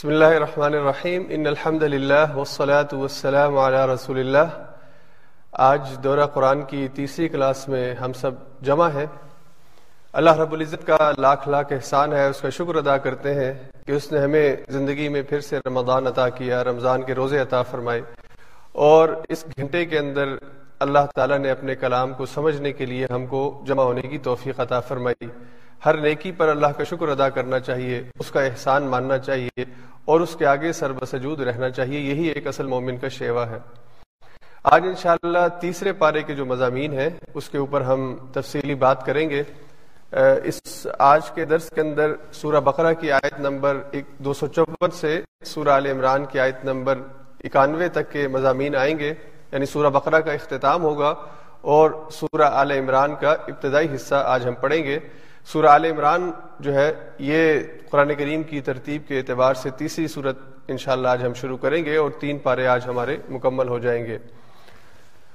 بسم اللہ الرحمن الرحیم. ان الحمد للہ والصلاة والسلام علی رسول اللہ آج دورہ قرآن کی تیسری کلاس میں ہم سب جمع ہیں. اللہ رب العزت کا لاکھ لاکھ احسان ہے، اس کا شکر ادا کرتے ہیں کہ اس نے ہمیں زندگی میں پھر سے رمضان عطا کیا، رمضان کے روزے عطا فرمائے۔ اور اس گھنٹے کے اندر اللہ تعالیٰ نے اپنے کلام کو سمجھنے کے لیے ہم کو جمع ہونے کی توفیق عطا فرمائی۔ ہر نیکی پر اللہ کا شکر ادا کرنا چاہیے، اس کا احسان ماننا چاہیے اور اس کے آگے سر بسجود رہنا چاہیے، یہی ایک اصل مومن کا شیوا ہے۔ آج انشاءاللہ تیسرے پارے کے جو مضامین ہیں، اس کے اوپر ہم تفصیلی بات کریں گے۔ اس آج کے درس کے اندر سورہ بقرہ کی آیت نمبر دو سو چون سے سورہ عال عمران کی آیت نمبر اکانوے تک کے مضامین آئیں گے۔ یعنی سورہ بقرہ کا اختتام ہوگا اور سورہ آل عمران کا ابتدائی حصہ آج ہم پڑھیں گے۔ سورہ آل عمران جو ہے، یہ قرآن کریم کی ترتیب کے اعتبار سے تیسری صورت انشاءاللہ آج ہم شروع کریں گے اور تین پارے آج ہمارے مکمل ہو جائیں گے۔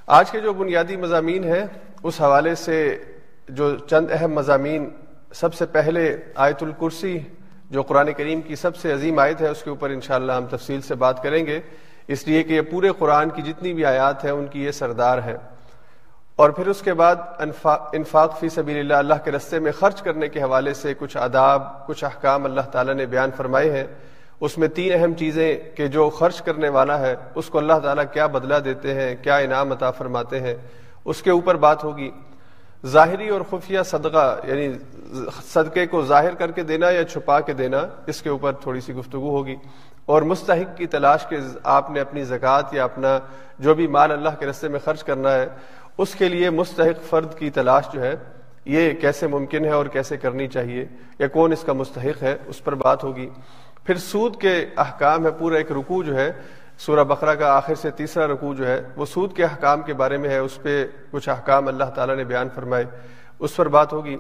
آج کے جو بنیادی مضامین ہیں، اس حوالے سے جو چند اہم مضامین، سب سے پہلے آیت الکرسی، جو قرآن کریم کی سب سے عظیم آیت ہے، اس کے اوپر انشاءاللہ ہم تفصیل سے بات کریں گے۔ اس لیے کہ یہ پورے قرآن کی جتنی بھی آیات ہیں، ان کی یہ سردار ہے۔ اور پھر اس کے بعد انفاق فی سبیل اللہ اللہ کے رستے میں خرچ کرنے کے حوالے سے کچھ آداب، کچھ احکام اللہ تعالیٰ نے بیان فرمائے ہیں۔ اس میں تین اہم چیزیں کہ جو خرچ کرنے والا ہے، اس کو اللہ تعالیٰ کیا بدلہ دیتے ہیں، کیا انعام عطا فرماتے ہیں، اس کے اوپر بات ہوگی۔ ظاہری اور خفیہ صدقہ یعنی صدقے کو ظاہر کر کے دینا یا چھپا کے دینا، اس کے اوپر تھوڑی سی گفتگو ہوگی۔ اور مستحق کی تلاش کے آپ نے اپنی زکوٰۃ یا اپنا جو بھی مال اللہ کے رستے میں خرچ کرنا ہے اس کے لیے مستحق فرد کی تلاش جو ہے، یہ کیسے ممکن ہے اور کیسے کرنی چاہیے، یا کون اس کا مستحق ہے، اس پر بات ہوگی۔ پھر سود کے احکام ہے پورا ایک رکوع جو ہے، سورہ بقرہ کا آخر سے تیسرا رکوع جو ہے، وہ سود کے احکام کے بارے میں ہے، اس پہ کچھ احکام اللہ تعالیٰ نے بیان فرمائے۔ اس پر بات ہوگی۔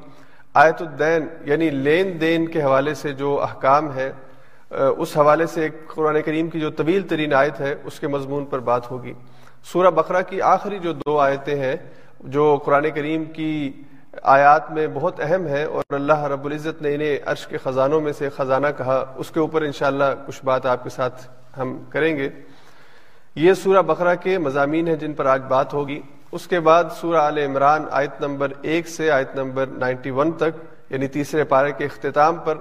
آیت الدین یعنی لین دین کے حوالے سے جو احکام ہے اس حوالے سے ایک قرآن کریم کی جو طویل ترین آیت ہے، اس کے مضمون پر بات ہوگی۔ سورہ بقرہ کی آخری جو دو آیتیں ہیں، جو قرآن کریم کی آیات میں بہت اہم ہیں اور اللہ رب العزت نے انہیں عرش کے خزانوں میں سے خزانہ کہا، اس کے اوپر انشاءاللہ کچھ بات آپ کے ساتھ ہم کریں گے۔ یہ سورہ بقرہ کے مضامین ہیں جن پر آج بات ہوگی۔ اس کے بعد سورہ آل عمران آیت نمبر ایک سے آیت نمبر نائنٹی ون تک یعنی تیسرے پارے کے اختتام پر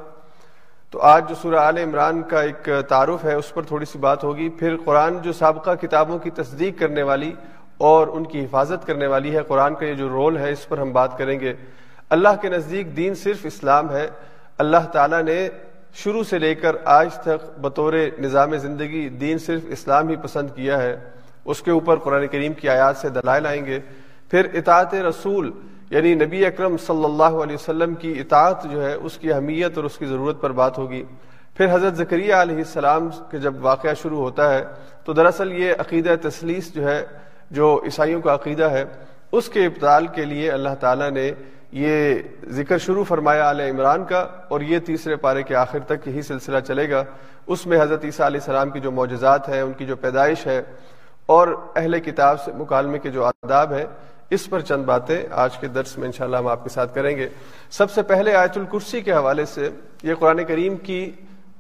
تو آج جو سورہ آل عمران کا ایک تعارف ہے، اس پر تھوڑی سی بات ہوگی۔ پھر قرآن جو سابقہ کتابوں کی تصدیق کرنے والی اور ان کی حفاظت کرنے والی ہے، قرآن کا یہ جو رول ہے، اس پر ہم بات کریں گے۔ اللہ کے نزدیک دین صرف اسلام ہے۔ اللہ تعالیٰ نے شروع سے لے کر آج تک بطور نظام زندگی دین صرف اسلام ہی پسند کیا ہے۔ اس کے اوپر قرآن کریم کی آیات سے دلائل آئیں گے۔ پھر اطاعت رسول یعنی نبی اکرم صلی اللہ علیہ وسلم کی اطاعت جو ہے، اس کی اہمیت اور اس کی ضرورت پر بات ہوگی۔ پھر حضرت ذکریہ علیہ السلام کے جب واقعہ شروع ہوتا ہے، تو دراصل یہ عقیدہ تسلیس جو ہے، جو عیسائیوں کا عقیدہ ہے، اس کے ابتال کے لیے اللہ تعالیٰ نے یہ ذکر شروع فرمایا علیہ عمران کا اور یہ تیسرے پارے کے آخر تک یہی سلسلہ چلے گا۔ اس میں حضرت عیسیٰ علیہ السلام کی جو معجزات ہیں، ان کی جو پیدائش ہے، اور اہل کتاب سے مکالمے کے جو آداب ہیں اس پر چند باتیں آج کے درس میں انشاءاللہ ہم آپ کے ساتھ کریں گے۔ سب سے پہلے آیت الکرسی کے حوالے سے یہ قرآن کریم کی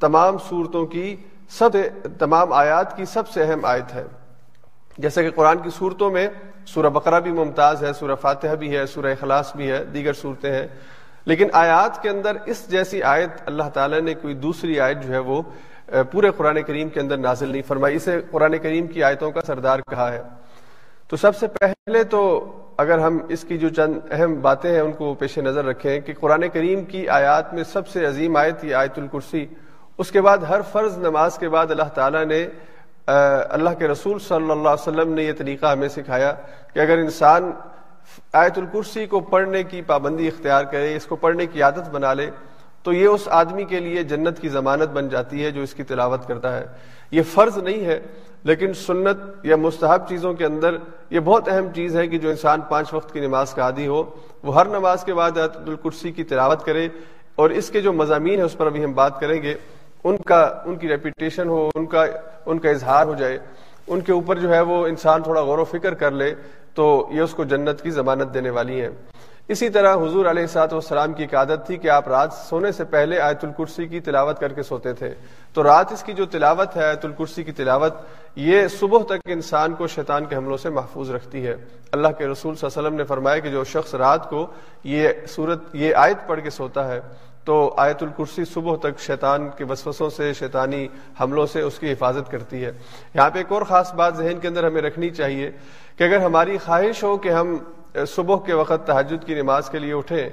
تمام صورتوں کی سب تمام آیات کی سب سے اہم آیت ہے۔ جیسے کہ قرآن کی صورتوں میں سورہ بقرہ بھی ممتاز ہے، سورہ فاتحہ بھی ہے، سورہ اخلاص بھی ہے، دیگر صورتیں ہیں۔ لیکن آیات کے اندر اس جیسی آیت اللہ تعالیٰ نے کوئی دوسری آیت جو ہے وہ پورے قرآن کریم کے اندر نازل نہیں فرمائی۔ اسے قرآن کریم کی آیتوں کا سردار کہا ہے۔ تو سب سے پہلے تو اگر ہم اس کی جو چند اہم باتیں ہیں ان کو پیش نظر رکھیں کہ قرآن کریم کی آیات میں سب سے عظیم آیت یہ آیت الکرسی، اس کے بعد ہر فرض نماز کے بعد اللہ تعالیٰ نے اللہ کے رسول صلی اللہ علیہ وسلم نے یہ طریقہ ہمیں سکھایا کہ اگر انسان آیت الکرسی کو پڑھنے کی پابندی اختیار کرے، اس کو پڑھنے کی عادت بنا لے، تو یہ اس آدمی کے لیے جنت کی ضمانت بن جاتی ہے جو اس کی تلاوت کرتا ہے۔ یہ فرض نہیں ہے، لیکن سنت یا مستحب چیزوں کے اندر یہ بہت اہم چیز ہے کہ جو انسان پانچ وقت کی نماز کا عادی ہو، وہ ہر نماز کے بعد الکرسی کی تلاوت کرے اور اس کے جو مضامین ہیں اس پر ابھی ہم بات کریں گے، ان کا، ان کی ریپیٹیشن ہو، ان کا ان کا اظہار ہو جائے، ان کے اوپر جو ہے وہ انسان تھوڑا غور و فکر کر لے، تو یہ اس کو جنت کی ضمانت دینے والی ہیں۔ اسی طرح حضور علیہ سات والسلام کی ایک عادت تھی کہ آپ رات سونے سے پہلے آیت الکرسی کی تلاوت کر کے سوتے تھے۔ تو رات اس کی جو تلاوت ہے، آیت الکرسی کی تلاوت، یہ صبح تک انسان کو شیطان کے حملوں سے محفوظ رکھتی ہے۔ اللہ کے رسول صلی اللہ علیہ وسلم نے فرمایا کہ جو شخص رات کو یہ صورت یہ آیت پڑھ کے سوتا ہے، تو آیت الکرسی صبح تک شیطان کے وسوسوں سے، شیطانی حملوں سے اس کی حفاظت کرتی ہے۔ یہاں پہ ایک اور خاص بات ذہن کے اندر ہمیں رکھنی چاہیے کہ اگر ہماری خواہش ہو کہ ہم صبح کے وقت تحجد کی نماز کے لیے اٹھیں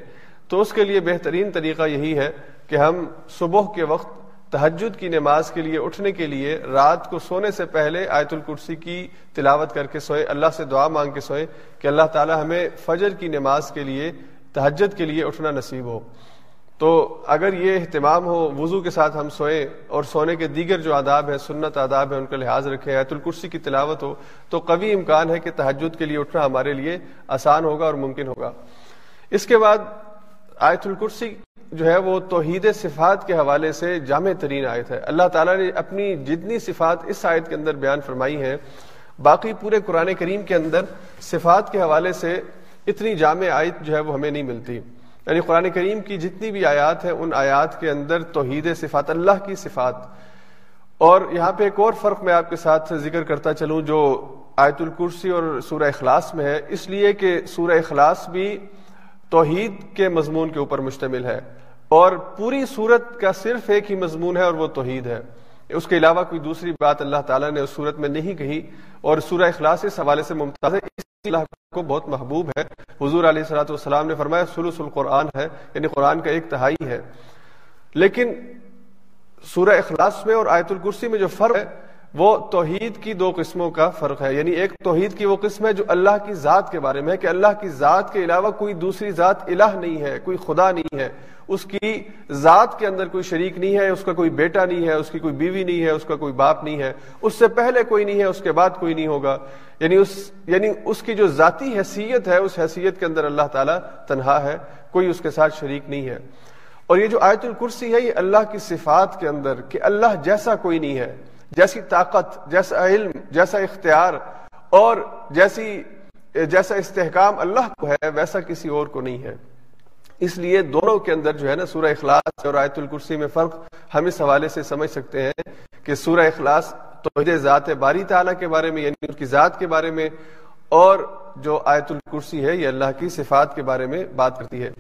تو اس کے لیے بہترین طریقہ یہی ہے کہ ہم صبح کے وقت تحجد کی نماز کے لیے اٹھنے کے لیے رات کو سونے سے پہلے آیت الکرسی کی تلاوت کر کے سوئے، اللہ سے دعا مانگ کے سوئے کہ اللہ تعالی ہمیں فجر کی نماز کے لیے تحجد کے لیے اٹھنا نصیب ہو۔ تو اگر یہ اہتمام ہو، وضو کے ساتھ ہم سوئیں اور سونے کے دیگر جو آداب ہیں، سنت آداب ہیں، ان کا لحاظ رکھیں ایت الکرسی کی تلاوت ہو، تو قوی امکان ہے کہ تحجد کے لیے اٹھنا ہمارے لیے آسان ہوگا اور ممکن ہوگا۔ اس کے بعد آیت الکرسی جو ہے، وہ توحید صفات کے حوالے سے جامع ترین آیت ہے۔ اللہ تعالیٰ نے اپنی جتنی صفات اس آیت کے اندر بیان فرمائی ہیں، باقی پورے قرآن کریم کے اندر صفات کے حوالے سے اتنی جامع آیت جو ہے، وہ ہمیں نہیں ملتی۔ یعنی قرآن کریم کی جتنی بھی آیات ہیں، ان آیات کے اندر توحید صفات، اللہ کی صفات۔ اور یہاں پہ ایک اور فرق میں آپ کے ساتھ ذکر کرتا چلوں جو آیت الکرسی اور سورہ اخلاص میں ہے۔ اس لیے کہ سورہ اخلاص بھی توحید کے مضمون کے اوپر مشتمل ہے۔ اور پوری صورت کا صرف ایک ہی مضمون ہے اور وہ توحید ہے۔ اس کے علاوہ کوئی دوسری بات اللہ تعالیٰ نے اس صورت میں نہیں کہی۔ اور سورہ اخلاص اس حوالے سے ممتاز ہے۔ اللہ کو بہت محبوب ہے۔ حضور علیہ صلاحت والسلام نے فرمایا سلس القرآن ہے یعنی قرآن کا ایک تہائی ہے۔ لیکن سورہ اخلاص میں اور آیت الکرسی میں جو فرق ہے وہ توحید کی دو قسموں کا فرق ہے۔ یعنی ایک توحید کی وہ قسم ہے جو اللہ کی ذات کے بارے میں ہے کہ اللہ کی ذات کے علاوہ کوئی دوسری ذات الہ نہیں ہے، کوئی خدا نہیں ہے۔ اس کی ذات کے اندر کوئی شریک نہیں ہے، اس کا کوئی بیٹا نہیں ہے، اس کی کوئی بیوی نہیں ہے، اس کا کوئی باپ نہیں ہے۔ اس سے پہلے کوئی نہیں ہے، اس کے بعد کوئی نہیں ہوگا۔ یعنی اس یعنی اس کی جو ذاتی حیثیت ہے، اس حیثیت کے اندر اللہ تعالیٰ تنہا ہے، کوئی اس کے ساتھ شریک نہیں ہے۔ اور یہ جو آیت الکرسی ہے، یہ اللہ کی صفات کے اندر کہ اللہ جیسا کوئی نہیں ہے۔ جیسی طاقت، جیسا علم، جیسا اختیار اور جیسی، جیسا استحکام اللہ کو ہے، ویسا کسی اور کو نہیں ہے۔ اس لیے دونوں کے اندر جو ہے نا سورہ اخلاص اور آیت الکرسی میں فرق ہم اس حوالے سے سمجھ سکتے ہیں کہ سورہ اخلاص تو ذات باری تعالیٰ کے بارے میں یعنی ان کی ذات کے بارے میں اور جو آیت الکرسی ہے، یہ اللہ کی صفات کے بارے میں بات کرتی ہے۔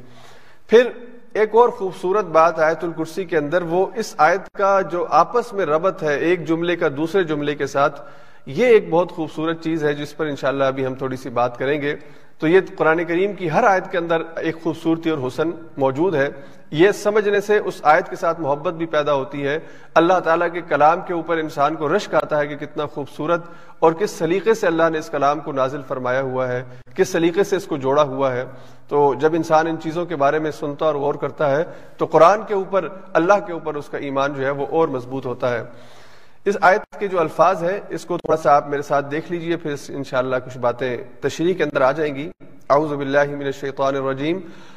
پھر ایک اور خوبصورت بات آیت الکرسی کے اندر، وہ اس آیت کا جو آپس میں ربط ہے ایک جملے کا دوسرے جملے کے ساتھ، یہ ایک بہت خوبصورت چیز ہے جس پر انشاءاللہ ابھی ہم تھوڑی سی بات کریں گے۔ تو یہ قرآن کریم کی ہر آیت کے اندر ایک خوبصورتی اور حسن موجود ہے۔ یہ سمجھنے سے اس آیت کے ساتھ محبت بھی پیدا ہوتی ہے۔ اللہ تعالیٰ کے کلام کے اوپر انسان کو رشک آتا ہے کہ کتنا خوبصورت اور کس سلیقے سے اللہ نے اس کلام کو نازل فرمایا ہوا ہے، کس سلیقے سے اس کو جوڑا ہوا ہے۔ تو جب انسان ان چیزوں کے بارے میں سنتا اور غور کرتا ہے، تو قرآن کے اوپر، اللہ کے اوپر اس کا ایمان جو ہے وہ اور مضبوط ہوتا ہے۔ اس آیت کے جو الفاظ ہیں، اس کو تھوڑا سا آپ میرے ساتھ دیکھ لیجیے، پھر انشاءاللہ کچھ باتیں تشریح کے اندر آ جائیں گی۔ اعوذ باللہ من الشیطان الرجیم۔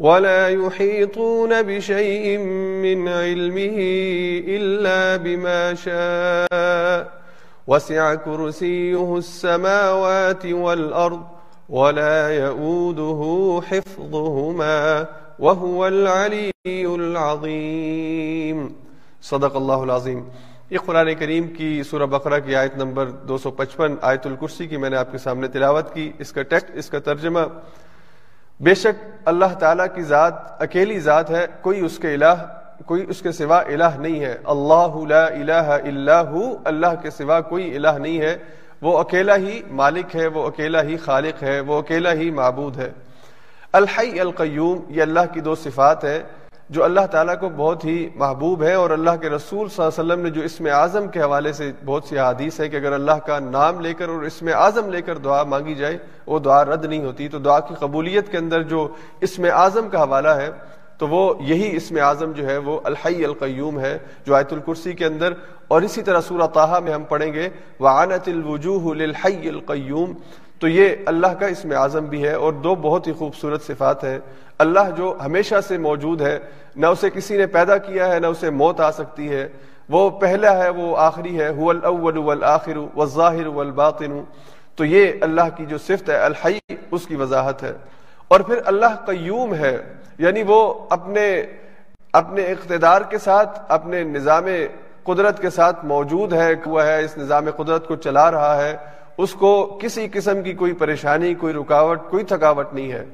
ولا يحيطون بشيء من علمه إلا بما شاء وسع كرسيه السماوات والأرض ولا يؤوده حفظهما وهو العلي العظيم صدق الله العظيم یہ قرآن کریم کی سورہ بقرہ کی آیت نمبر دو سو پچپن آیت الکرسی کی میں نے آپ کے سامنے تلاوت کی اس کا ٹیکسٹ، اس کا ترجمہ بے شک اللہ تعالیٰ کی ذات، اکیلی ذات ہے، کوئی اس کے الہ، کوئی اس کے سوا الہ نہیں ہے۔ اللہ لا الہ الا ہو، اللہ کے سوا کوئی الہ نہیں ہے۔ وہ اکیلا ہی مالک ہے، وہ اکیلا ہی خالق ہے، وہ اکیلا ہی معبود ہے۔ الحی القیوم، یہ اللہ کی دو صفات ہے جو اللہ تعالیٰ کو بہت ہی محبوب ہے اور اللہ کے رسول صلی اللہ علیہ وسلم نے جو اسم اعظم کے حوالے سے بہت سی حادیث ہے کہ اگر اللہ کا نام لے کر اور اسم اعظم لے کر دعا مانگی جائے، وہ دعا رد نہیں ہوتی۔ تو دعا کی قبولیت کے اندر جو اسم اعظم کا حوالہ ہے، تو وہ یہی اسم اعظم جو ہے، وہ الحی القیوم ہے جو آیت الکرسی کے اندر۔ اور اسی طرح سورہ طاہا میں ہم پڑھیں گے، وعنت الوجوہ للحی القیوم تو یہ اللہ کا اسم اعظم بھی ہے اور دو بہت ہی خوبصورت صفات ہیں۔ اللہ جو ہمیشہ سے موجود ہے، نہ اسے کسی نے پیدا کیا ہے، نہ اسے موت آ سکتی ہے۔ وہ پہلا ہے، وہ آخری ہے۔ هو الاول والآخر والظاہر والباطن۔ تو یہ اللہ کی جو صفت ہے، الحی، اس کی وضاحت ہے۔ اور پھر اللہ قیوم ہے یعنی وہ اپنے اپنے اقتدار کے ساتھ، اپنے نظام قدرت کے ساتھ موجود ہے ہوا ہے، اس نظام قدرت کو چلا رہا ہے۔ اس کو کسی قسم کی کوئی پریشانی، کوئی رکاوٹ، کوئی تھکاوٹ نہیں ہے۔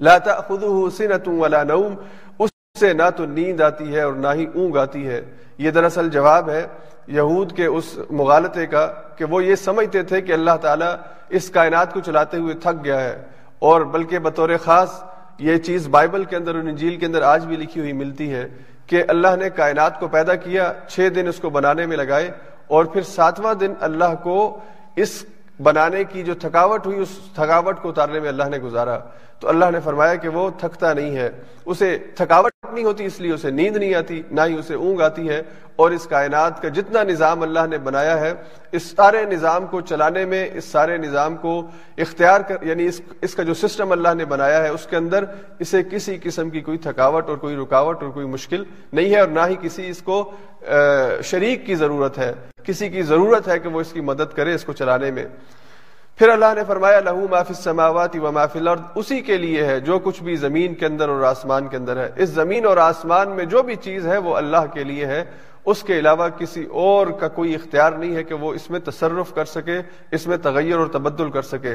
لا تأخذه سنة ولا نوم، اس سے نہ تو نیند آتی ہے اور نہ ہی اونگ آتی ہے۔ یہ دراصل جواب ہے یہود کے اس مغالطے کا کہ وہ یہ سمجھتے تھے کہ اللہ تعالیٰ اس کائنات کو چلاتے ہوئے تھک گیا ہے۔ اور بلکہ بطور خاص یہ چیز بائبل کے اندر اور انجیل کے اندر آج بھی لکھی ہوئی ملتی ہے کہ اللہ نے کائنات کو پیدا کیا، چھ دن اس کو بنانے میں لگائے اور پھر ساتواں دن اللہ کو اس بنانے کی جو تھکاوٹ ہوئی، اس تھکاوٹ کو اتارنے میں اللہ نے گزارا۔ تو اللہ نے فرمایا کہ وہ تھکتا نہیں ہے۔ اسے تھکاوٹ نہیں ہوتی، اس لیے اسے نیند نہیں آتی، نہ ہی اسے اونگ آتی ہے۔ اور اس کائنات کا جتنا نظام اللہ نے بنایا ہے، اس سارے نظام کو چلانے میں، اس سارے نظام کو اختیار کر یعنی اس اس کا جو سسٹم اللہ نے بنایا ہے، اس کے اندر اسے کسی قسم کی کوئی تھکاوٹ اور کوئی رکاوٹ اور کوئی مشکل نہیں ہے اور نہ ہی کسی اس کو شریک کی ضرورت ہے۔ کسی کی ضرورت ہے کہ وہ اس کی مدد کرے اس کو چلانے میں۔ پھر اللہ نے فرمایا، لہو ما فی السماوات و ما فی الارض، اسی کے لیے ہے جو کچھ بھی زمین کے اندر اور آسمان کے اندر ہے۔ اس زمین اور آسمان میں جو بھی چیز ہے، وہ اللہ کے لیے ہے۔ اس کے علاوہ کسی اور کا کوئی اختیار نہیں ہے کہ وہ اس میں تصرف کر سکے، اس میں تغیر اور تبدل کر سکے۔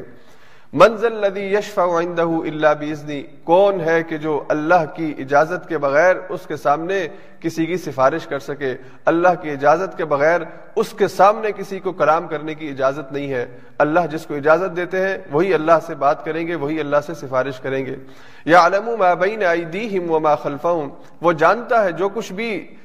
منزل لدی یشفا اللہ بیزنی کون ہے کہ جو اللہ کی اجازت کے بغیر اس کے سامنے کسی کی سفارش کر سکے؟ اللہ کی اجازت کے بغیر اس کے سامنے کسی کو کلام کرنے کی اجازت نہیں ہے۔ اللہ جس کو اجازت دیتے ہیں، وہی اللہ سے بات کریں گے، وہی اللہ سے سفارش کریں گے۔ یا علم ما بین ایدیہم وما خلفہم، وہ جانتا ہے جو کچھ بھی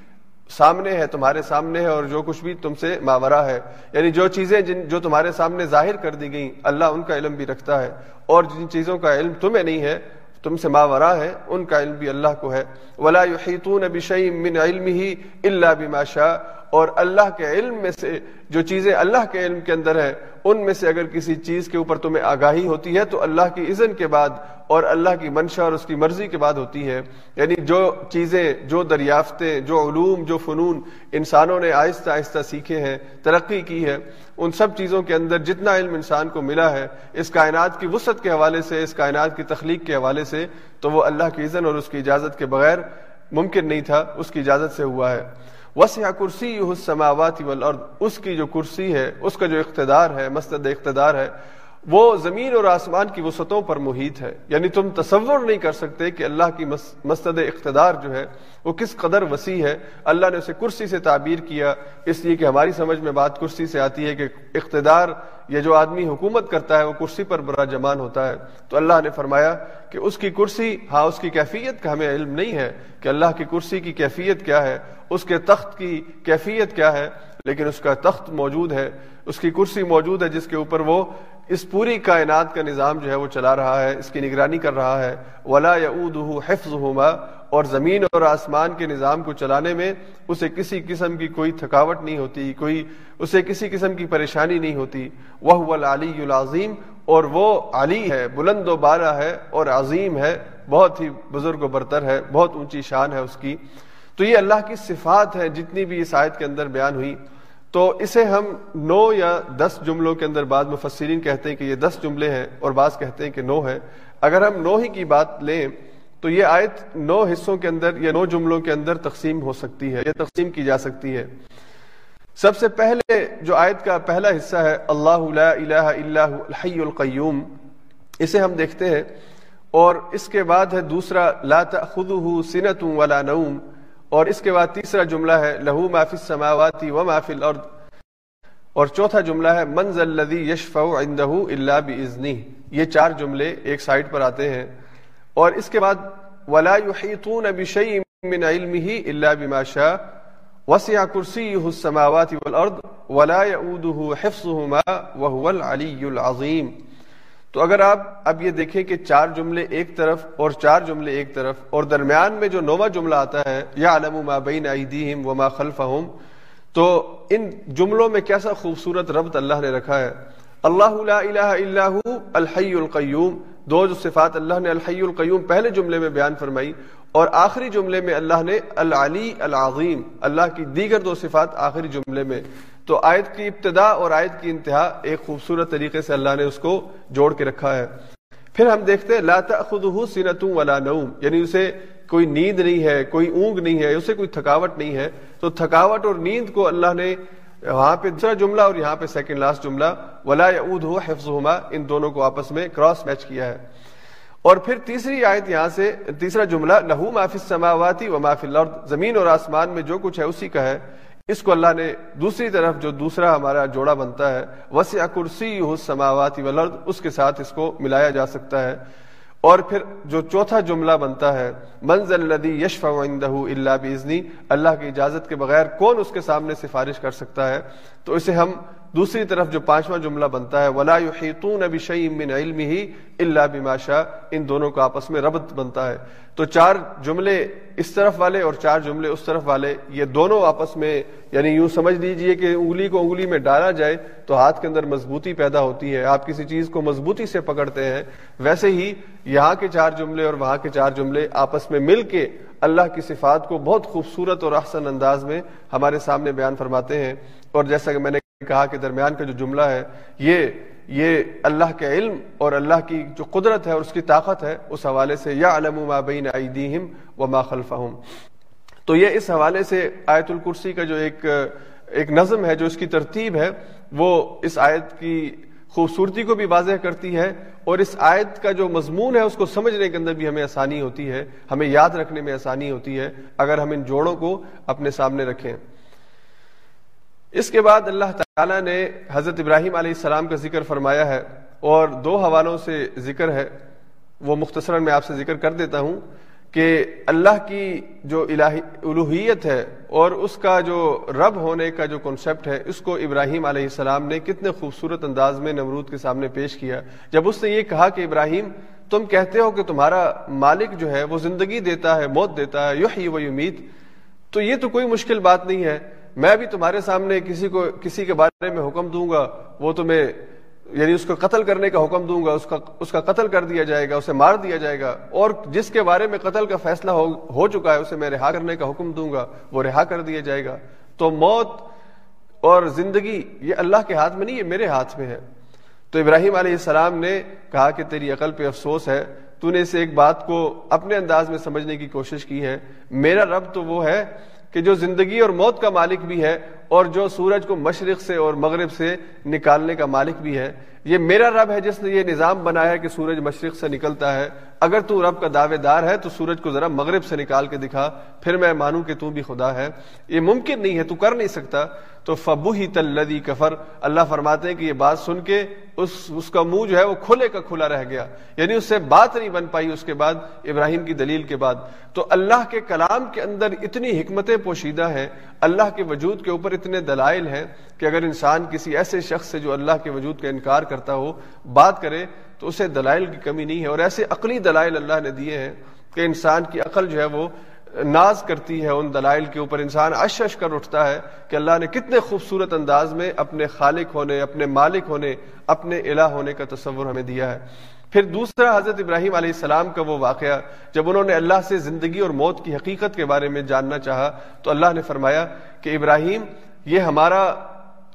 سامنے ہے، تمہارے سامنے ہے اور جو کچھ بھی تم سے ماورا ہے۔ یعنی جو چیزیں جن جو تمہارے سامنے ظاہر کر دی گئیں، اللہ ان کا علم بھی رکھتا ہے۔ اور جن چیزوں کا علم تمہیں نہیں ہے، تم سے ماورا ہے، ان کا علم بھی اللہ کو ہے۔ ولا يحيطون بشيء من علمه الا بما شاء۔ اور اللہ کے علم میں سے جو چیزیں اللہ کے علم کے اندر ہے ان میں سے اگر کسی چیز کے اوپر تمہیں آگاہی ہوتی ہے تو اللہ کی اذن کے بعد اور اللہ کی منشا اور اس کی مرضی کے بعد ہوتی ہے۔ یعنی جو چیزیں، جو دریافتیں، جو علوم، جو فنون انسانوں نے آہستہ آہستہ سیکھے ہیں، ترقی کی ہے، ان سب چیزوں کے اندر جتنا علم انسان کو ملا ہے، اس کائنات کی وسعت کے حوالے سے، اس کائنات کی تخلیق کے حوالے سے تو وہ اللہ کی اذن اور اس کی اجازت کے بغیر ممکن نہیں تھا، اس کی اجازت سے ہوا ہے۔ وسیع کرسی السماوات والارض، اس کی جو کرسی ہے، اس کا جو اقتدار ہے مستد اقتدار ہے وہ زمین اور آسمان کی وسعتوں پر محیط ہے۔ یعنی تم تصور نہیں کر سکتے کہ اللہ کی مستد اقتدار جو ہے، وہ کس قدر وسیع ہے۔ اللہ نے اسے کرسی سے تعبیر کیا، اس لیے کہ ہماری سمجھ میں بات کرسی سے آتی ہے کہ اقتدار یہ جو آدمی حکومت کرتا ہے، وہ کرسی پر برا جمان ہوتا ہے۔ تو اللہ نے فرمایا کہ اس کی کرسی ہاں اس کی کیفیت کا ہمیں علم نہیں ہے کہ اللہ کی کرسی کی کیفیت کیا ہے، اس کے تخت کی کیفیت کیا ہے، لیکن اس کا تخت موجود ہے۔ اس کی کرسی موجود ہے جس کے اوپر وہ اس پوری کائنات کا نظام جو ہے وہ چلا رہا ہے، اس کی نگرانی کر رہا ہے۔ ولا حفظ اور زمین اور آسمان کے نظام کو چلانے میں اسے کسی قسم کی کوئی تھکاوٹ نہیں ہوتی، کوئی اسے کسی قسم کی پریشانی نہیں ہوتی۔ وہ العلی العظیم اور وہ علی ہے، بلند و بالا ہے اور عظیم ہے، بہت ہی بزرگ و برتر ہے، بہت اونچی شان ہے اس کی۔ تو یہ اللہ کی صفات ہے جتنی بھی اس آیت کے اندر بیان ہوئی۔ تو اسے ہم نو یا دس جملوں کے اندر بعض مفسرین کہتے ہیں کہ یہ دس جملے ہیں اور بعض کہتے ہیں کہ نو ہے اگر ہم نو ہی کی بات لیں تو یہ آیت نو حصوں کے اندر یا نو جملوں کے اندر تقسیم ہو سکتی ہے یہ تقسیم کی جا سکتی ہے۔ سب سے پہلے جو آیت کا پہلا حصہ ہے، اللہ لا الہ الا الحی القیوم، اسے ہم دیکھتے ہیں۔ اور اس کے بعد ہے دوسرا، لا تأخذه سنة ولا نوم۔ اور اس کے بعد تیسرا جملہ ہے، لہو ما فی السماوات و ما فی الارض۔ اور چوتھا جملہ ہے منز الذی یشفع عنده الا باذنہ یہ چار جملے ایک سائٹ پر آتے ہیں۔ اور اس کے بعد، ولا يحيطون بشيء من علمه الا بما شاء۔ وسع كرسيه السماوات والارض ولا يؤوده حفظهما وهو العلي العظيم۔ تو اگر آپ اب یہ دیکھیں کہ چار جملے ایک طرف اور چار جملے ایک طرف اور درمیان میں جو نواں جملہ آتا ہے یا علم ما بین ایدیہم وما خلفہم، تو ان جملوں میں کیسا خوبصورت ربط اللہ نے رکھا ہے؟ اللہ لا الہ الا ہو، الحی القیوم۔ دو جو صفات اللہ نے، الحی القیوم، پہلے جملے میں بیان فرمائی اور آخری جملے میں اللہ نے، العلی العظیم۔ اللہ کی دیگر دو صفات آخری جملے میں۔ تو آیت کی ابتدا اور آیت کی انتہا ایک خوبصورت طریقے سے اللہ نے اس کو جوڑ کے رکھا ہے۔ پھر ہم دیکھتے ہیں، لا تأخذہ سنت ولا نوم یعنی اسے کوئی نیند نہیں ہے، کوئی اونگ نہیں ہے، اسے کوئی تھکاوٹ نہیں ہے۔ تو تھکاوٹ اور نیند کو اللہ نے وہاں پہ دوسرا جملہ اور یہاں پہ سیکنڈ لاسٹ جملہ، ولا یعودہ حفظہما، ان دونوں کو آپس میں کراس میچ کیا ہے۔ اور پھر تیسری آیت یہاں سے، تیسرا جملہ، لہو ما فی السماواتی و ما فی الارض، زمین اور آسمان میں جو کچھ ہے اسی کا ہے۔ اس کو اللہ نے دوسری طرف جو دوسرا ہمارا جوڑا بنتا ہے وسیع کرسی سماواتی ولرد اس کے ساتھ اس کو ملایا جا سکتا ہے۔ اور پھر جو چوتھا جملہ بنتا ہے منزل الذی یشف عندہ اللہ بزنی اللہ کی اجازت کے بغیر کون اس کے سامنے سفارش کر سکتا ہے؟ تو اسے ہم دوسری طرف جو پانچواں جملہ بنتا ہے، ولا يحيطون بشيء من علمه الا بما شاء۔ ان دونوں کا آپس میں ربط بنتا ہے۔ تو چار جملے اس طرف والے اور چار جملے اس طرف والے، یہ دونوں آپس میں یعنی یوں سمجھ لیجیے کہ انگلی کو انگلی میں ڈالا جائے تو ہاتھ کے اندر مضبوطی پیدا ہوتی ہے۔ آپ کسی چیز کو مضبوطی سے پکڑتے ہیں، ویسے ہی یہاں کے چار جملے اور وہاں کے چار جملے آپس میں مل کے اللہ کی صفات کو بہت خوبصورت اور احسن انداز میں ہمارے سامنے بیان فرماتے ہیں۔ اور جیسا کہ میں نے کہا کہ درمیان کا جو جملہ ہے، یہ یہ اللہ کے علم اور اللہ کی جو قدرت ہے اور اس کی طاقت ہے، اس حوالے سے یا علم ما بین ایدیہم و ما خلفہم۔ تو یہ اس حوالے سے آیت الکرسی کا جو ایک ایک نظم ہے، جو اس کی ترتیب ہے، وہ اس آیت کی خوبصورتی کو بھی واضح کرتی ہے اور اس آیت کا جو مضمون ہے، اس کو سمجھنے کے اندر بھی ہمیں آسانی ہوتی ہے، ہمیں یاد رکھنے میں آسانی ہوتی ہے، اگر ہم ان جوڑوں کو اپنے سامنے رکھیں۔ اس کے بعد اللہ تعالیٰ نے حضرت ابراہیم علیہ السلام کا ذکر فرمایا ہے اور دو حوالوں سے ذکر ہے، وہ مختصراً میں آپ سے ذکر کر دیتا ہوں کہ اللہ کی جو الہی الوحیت ہے اور اس کا جو رب ہونے کا جو کنسپٹ ہے، اس کو ابراہیم علیہ السلام نے کتنے خوبصورت انداز میں نمرود کے سامنے پیش کیا۔ جب اس نے یہ کہا کہ ابراہیم، تم کہتے ہو کہ تمہارا مالک جو ہے، وہ زندگی دیتا ہے، موت دیتا ہے، یحیی و یمیت، تو یہ تو کوئی مشکل بات نہیں ہے۔ میں بھی تمہارے سامنے کسی کو کسی کے بارے میں حکم دوں گا، وہ تمہیں یعنی اس کو قتل کرنے کا حکم دوں گا، اس کا اس کا قتل کر دیا جائے گا، اسے مار دیا جائے گا، اور جس کے بارے میں قتل کا فیصلہ ہو ہو چکا ہے، اسے میں رہا کرنے کا حکم دوں گا، وہ رہا کر دیا جائے گا۔ تو موت اور زندگی، یہ اللہ کے ہاتھ میں نہیں، یہ میرے ہاتھ میں ہے۔ تو ابراہیم علیہ السلام نے کہا کہ تیری عقل پہ افسوس ہے، تو نے اسے ایک بات کو اپنے انداز میں سمجھنے کی کوشش کی ہے۔ میرا رب تو وہ ہے کہ جو زندگی اور موت کا مالک بھی ہے اور جو سورج کو مشرق سے اور مغرب سے نکالنے کا مالک بھی ہے یہ میرا رب ہے جس نے یہ نظام بنایا کہ سورج مشرق سے نکلتا ہے۔ اگر تو رب کا دعوے دار ہے تو سورج کو ذرا مغرب سے نکال کے دکھا، پھر میں مانوں کہ تو بھی خدا ہے۔ یہ ممکن نہیں ہے، تو کر نہیں سکتا۔ تو فبو ہی تلدی کفر۔ اللہ فرماتے ہیں کہ یہ بات سن کے اس اس کا منہ جو ہے وہ کھلے کا کھلا رہ گیا۔ یعنی اس سے بات نہیں بن پائی اس کے بعد، ابراہیم کی دلیل کے بعد۔ تو اللہ کے کلام کے اندر اتنی حکمتیں پوشیدہ ہیں، اللہ کے وجود کے اوپر اتنے دلائل ہیں۔ کہ اگر انسان کسی ایسے شخص سے جو اللہ کے وجود کا انکار کرتا ہو، بات کرے، تو اسے دلائل کی کمی نہیں ہے اور ایسے عقلی دلائل اللہ نے دیے ہیں کہ انسان کی عقل جو ہے وہ ناز کرتی ہے ان دلائل کے اوپر۔ انسان اش اش کر اٹھتا ہے کہ اللہ نے کتنے خوبصورت انداز میں اپنے خالق ہونے، اپنے مالک ہونے، اپنے الہ ہونے کا تصور ہمیں دیا ہے۔ پھر دوسرا، حضرت ابراہیم علیہ السلام کا وہ واقعہ، جب انہوں نے اللہ سے زندگی اور موت کی حقیقت کے بارے میں جاننا چاہا، تو اللہ نے فرمایا کہ ابراہیم، یہ ہمارا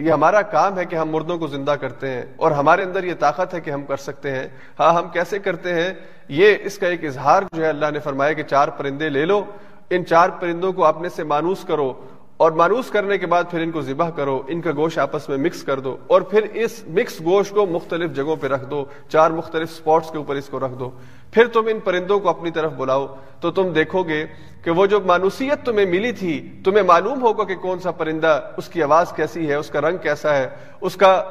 یہ ہمارا کام ہے کہ ہم مردوں کو زندہ کرتے ہیں اور ہمارے اندر یہ طاقت ہے کہ ہم کر سکتے ہیں۔ ہاں ہم کیسے کرتے ہیں؟ یہ اس کا ایک اظہار جو ہے اللہ نے فرمایا کہ چار پرندے لے لو۔ ان چار پرندوں کو اپنے سے مانوس کرو اور مانوس کرنے کے بعد پھر ان کو ذبح کرو، ان کا گوشت آپس میں مکس کر دو اور پھر اس مکس گوشت کو مختلف جگہوں پہ رکھ دو۔ چار مختلف سپاٹس کے اوپر اس کو رکھ دو۔ پھر تم ان پرندوں کو اپنی طرف بلاؤ۔ تو تم دیکھو گے کہ وہ جو مانوسیت تمہیں ملی تھی، تمہیں معلوم ہوگا کہ کون سا پرندہ، اس کی آواز کیسی ہے، اس کا رنگ کیسا ہے، اس کا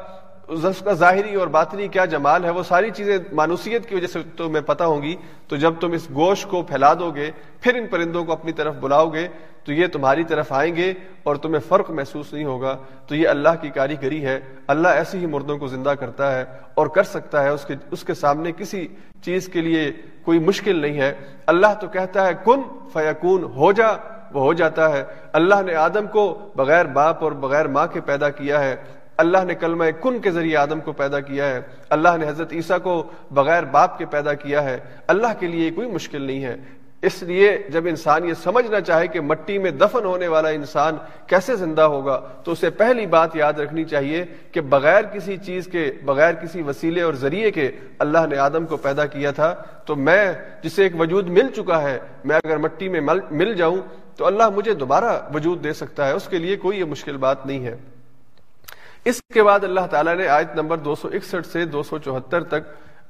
اس کا ظاہری اور باطنی کیا جمال ہے، وہ ساری چیزیں مانوسیت کی وجہ سے تمہیں پتہ ہوں گی۔ تو جب تم اس گوشت کو پھیلا دو گے، پھر ان پرندوں کو اپنی طرف بلاؤ گے، تو یہ تمہاری طرف آئیں گے اور تمہیں فرق محسوس نہیں ہوگا۔ تو یہ اللہ کی کاریگری ہے۔ اللہ ایسے ہی مردوں کو زندہ کرتا ہے اور کر سکتا ہے۔ اس کے اس کے سامنے کسی چیز کے لیے کوئی مشکل نہیں ہے۔ اللہ تو کہتا ہے، کن فیکون، ہو جا۔ وہ ہو جاتا ہے۔ اللہ نے آدم کو بغیر باپ اور بغیر ماں کے پیدا کیا ہے۔ اللہ نے کلمہ کن کے ذریعے آدم کو پیدا کیا ہے؟ اللہ نے حضرت عیسیٰ کو بغیر باپ کے پیدا کیا ہے؟ اللہ کے لیے کوئی مشکل نہیں ہے۔ اس لیے جب انسان یہ سمجھنا چاہے کہ مٹی میں دفن ہونے والا انسان کیسے زندہ ہوگا، تو اسے پہلی بات یاد رکھنی چاہیے کہ بغیر کسی چیز کے، بغیر کسی وسیلے اور ذریعے کے اللہ نے آدم کو پیدا کیا تھا۔ تو میں، جسے ایک وجود مل چکا ہے، میں اگر مٹی میں مل جاؤں، تو اللہ مجھے دوبارہ وجود دے سکتا ہے۔ اس کے لیے کوئی یہ مشکل بات نہیں ہے۔ اس کے بعد اللہ تعالیٰ نے آیت نمبر دو سو اکسٹھ سے دو سو چوہتر تک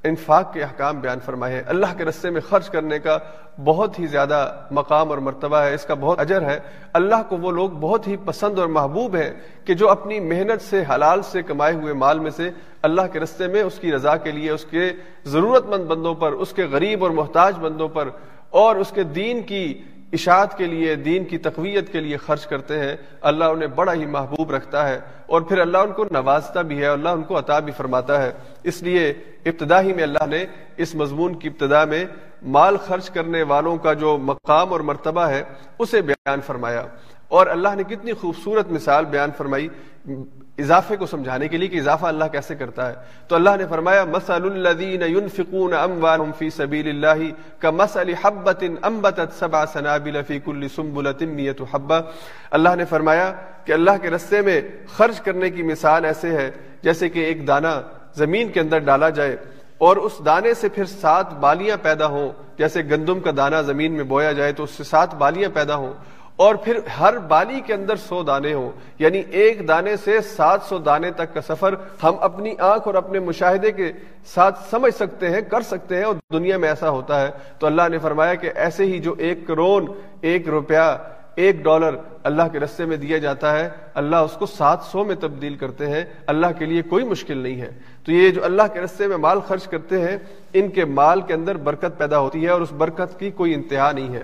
انفاق کے احکام بیان فرمائے ہیں۔ اللہ کے رستے میں خرچ کرنے کا بہت ہی زیادہ مقام اور مرتبہ ہے۔ اس کا بہت اجر ہے۔ اللہ کو وہ لوگ بہت ہی پسند اور محبوب ہیں کہ جو اپنی محنت سے، حلال سے کمائے ہوئے مال میں سے اللہ کے رستے میں اس کی رضا کے لیے، اس کے ضرورت مند بندوں پر، اس کے غریب اور محتاج بندوں پر اور اس کے دین کی اشاعت کے لیے، دین کی تقویت کے لیے خرچ کرتے ہیں، اللہ انہیں بڑا ہی محبوب رکھتا ہے اور پھر اللہ ان کو نوازتا بھی ہے، اللہ ان کو عطا بھی فرماتا ہے۔ اس لیے ابتدا ہی میں اللہ نے اس مضمون کی ابتدا میں مال خرچ کرنے والوں کا جو مقام اور مرتبہ ہے، اسے بیان فرمایا۔ اور اللہ نے کتنی خوبصورت مثال بیان فرمائی۔ اضافے کو سمجھانے کے لیے کہ اضافہ اللہ کیسے کرتا ہے؟ تو اللہ نے فرمایا مسل الذین ينفقون اموالهم في سبيل الله كمثل حبة انبتت سبع سنابل في كل سنبلة مئة حبة۔ اللہ نے فرمایا کہ اللہ کے رستے میں خرچ کرنے کی مثال ایسے ہے، جیسے کہ ایک دانہ زمین کے اندر ڈالا جائے اور اس دانے سے پھر سات بالیاں پیدا ہوں۔ جیسے گندم کا دانہ زمین میں بویا جائے تو اس سے سات بالیاں پیدا ہوں۔ اور پھر ہر بالی کے اندر سو دانے ہوں یعنی ایک دانے سے سات سو دانے تک کا سفر ہم اپنی آنکھ اور اپنے مشاہدے کے ساتھ سمجھ سکتے ہیں، کر سکتے ہیں، اور دنیا میں ایسا ہوتا ہے۔ تو اللہ نے فرمایا کہ ایسے ہی جو ایک کروڑ ایک روپیہ، ایک ڈالر اللہ کے رستے میں دیا جاتا ہے، اللہ اس کو سات سو میں تبدیل کرتے ہیں۔ اللہ کے لیے کوئی مشکل نہیں ہے۔ تو یہ جو اللہ کے رستے میں مال خرچ کرتے ہیں، ان کے مال کے اندر برکت پیدا ہوتی ہے اور اس برکت کی کوئی انتہا نہیں ہے۔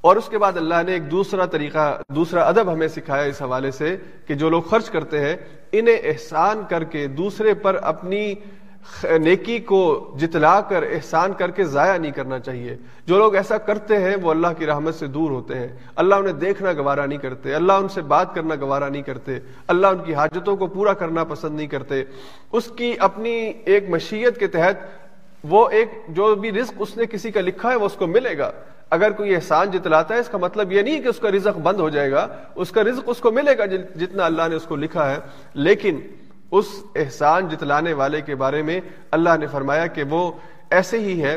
اور اس کے بعد اللہ نے ایک دوسرا طریقہ، دوسرا ادب ہمیں سکھایا اس حوالے سے کہ جو لوگ خرچ کرتے ہیں، انہیں احسان کر کے دوسرے پر اپنی نیکی کو جتلا کر، احسان کر کے ضائع نہیں کرنا چاہیے۔ جو لوگ ایسا کرتے ہیں، وہ اللہ کی رحمت سے دور ہوتے ہیں۔ اللہ انہیں دیکھنا گوارا نہیں کرتے، اللہ ان سے بات کرنا گوارا نہیں کرتے۔ اللہ ان کی حاجتوں کو پورا کرنا پسند نہیں کرتے۔ اس کی اپنی ایک مشیت کے تحت وہ ایک جو بھی رزق اس نے کسی کا لکھا ہے، وہ اس کو ملے گا۔ اگر کوئی احسان جتلاتا ہے، اس کا مطلب یہ نہیں کہ اس کا رزق بند ہو جائے گا، اس کا رزق اس کو ملے گا جتنا اللہ نے اس کو لکھا ہے۔ لیکن اس احسان جتلانے والے کے بارے میں اللہ نے فرمایا کہ وہ ایسے ہی ہے۔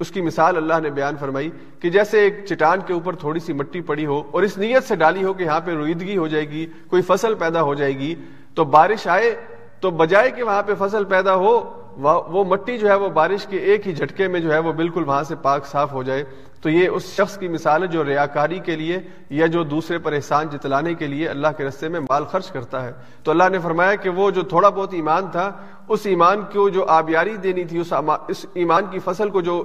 اس کی مثال اللہ نے بیان فرمائی کہ جیسے ایک چٹان کے اوپر تھوڑی سی مٹی پڑی ہو اور اس نیت سے ڈالی ہو کہ یہاں پہ رویدگی ہو جائے گی، کوئی فصل پیدا ہو جائے گی، تو بارش آئے، تو بجائے کہ وہاں پہ فصل پیدا ہو وہ مٹی جو ہے وہ بارش کے ایک ہی جھٹکے میں جو ہے وہ بالکل وہاں سے پاک صاف ہو جائے۔ تو یہ اس شخص کی مثال ہے جو ریاکاری کے لیے یا جو دوسرے پر احسان جتلانے کے لیے اللہ کے رستے میں مال خرچ کرتا ہے۔ تو اللہ نے فرمایا کہ وہ جو تھوڑا بہت ایمان تھا، اس ایمان کو جو آبیاری دینی تھی، اس ایمان کی فصل کو جو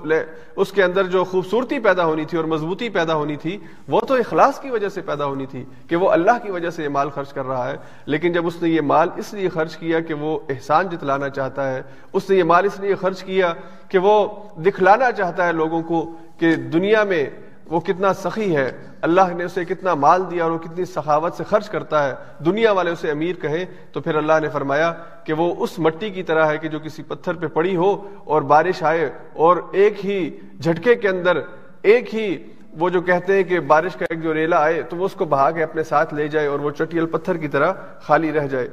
اس کے اندر جو خوبصورتی پیدا ہونی تھی اور مضبوطی پیدا ہونی تھی، وہ تو اخلاص کی وجہ سے پیدا ہونی تھی کہ وہ اللہ کی وجہ سے یہ مال خرچ کر رہا ہے۔ لیکن جب اس نے یہ مال اس لیے خرچ کیا کہ وہ احسان جتلانا چاہتا ہے، اس نے یہ مال اس لیے خرچ کیا کہ وہ دکھلانا چاہتا ہے لوگوں کو کہ دنیا میں وہ کتنا سخی ہے، اللہ نے اسے کتنا مال دیا اور وہ کتنی سخاوت سے خرچ کرتا ہے۔ دنیا والے اسے امیر کہیں تو پھر اللہ نے فرمایا کہ وہ اس مٹی کی طرح ہے کہ جو کسی پتھر پہ پڑی ہو اور بارش آئے اور ایک ہی جھٹکے کے اندر ایک ہی وہ جو کہتے ہیں کہ بارش کا ایک جو ریلا آئے تو وہ اس کو بہا کے اپنے ساتھ لے جائے اور وہ چٹیل پتھر کی طرح خالی رہ جائے۔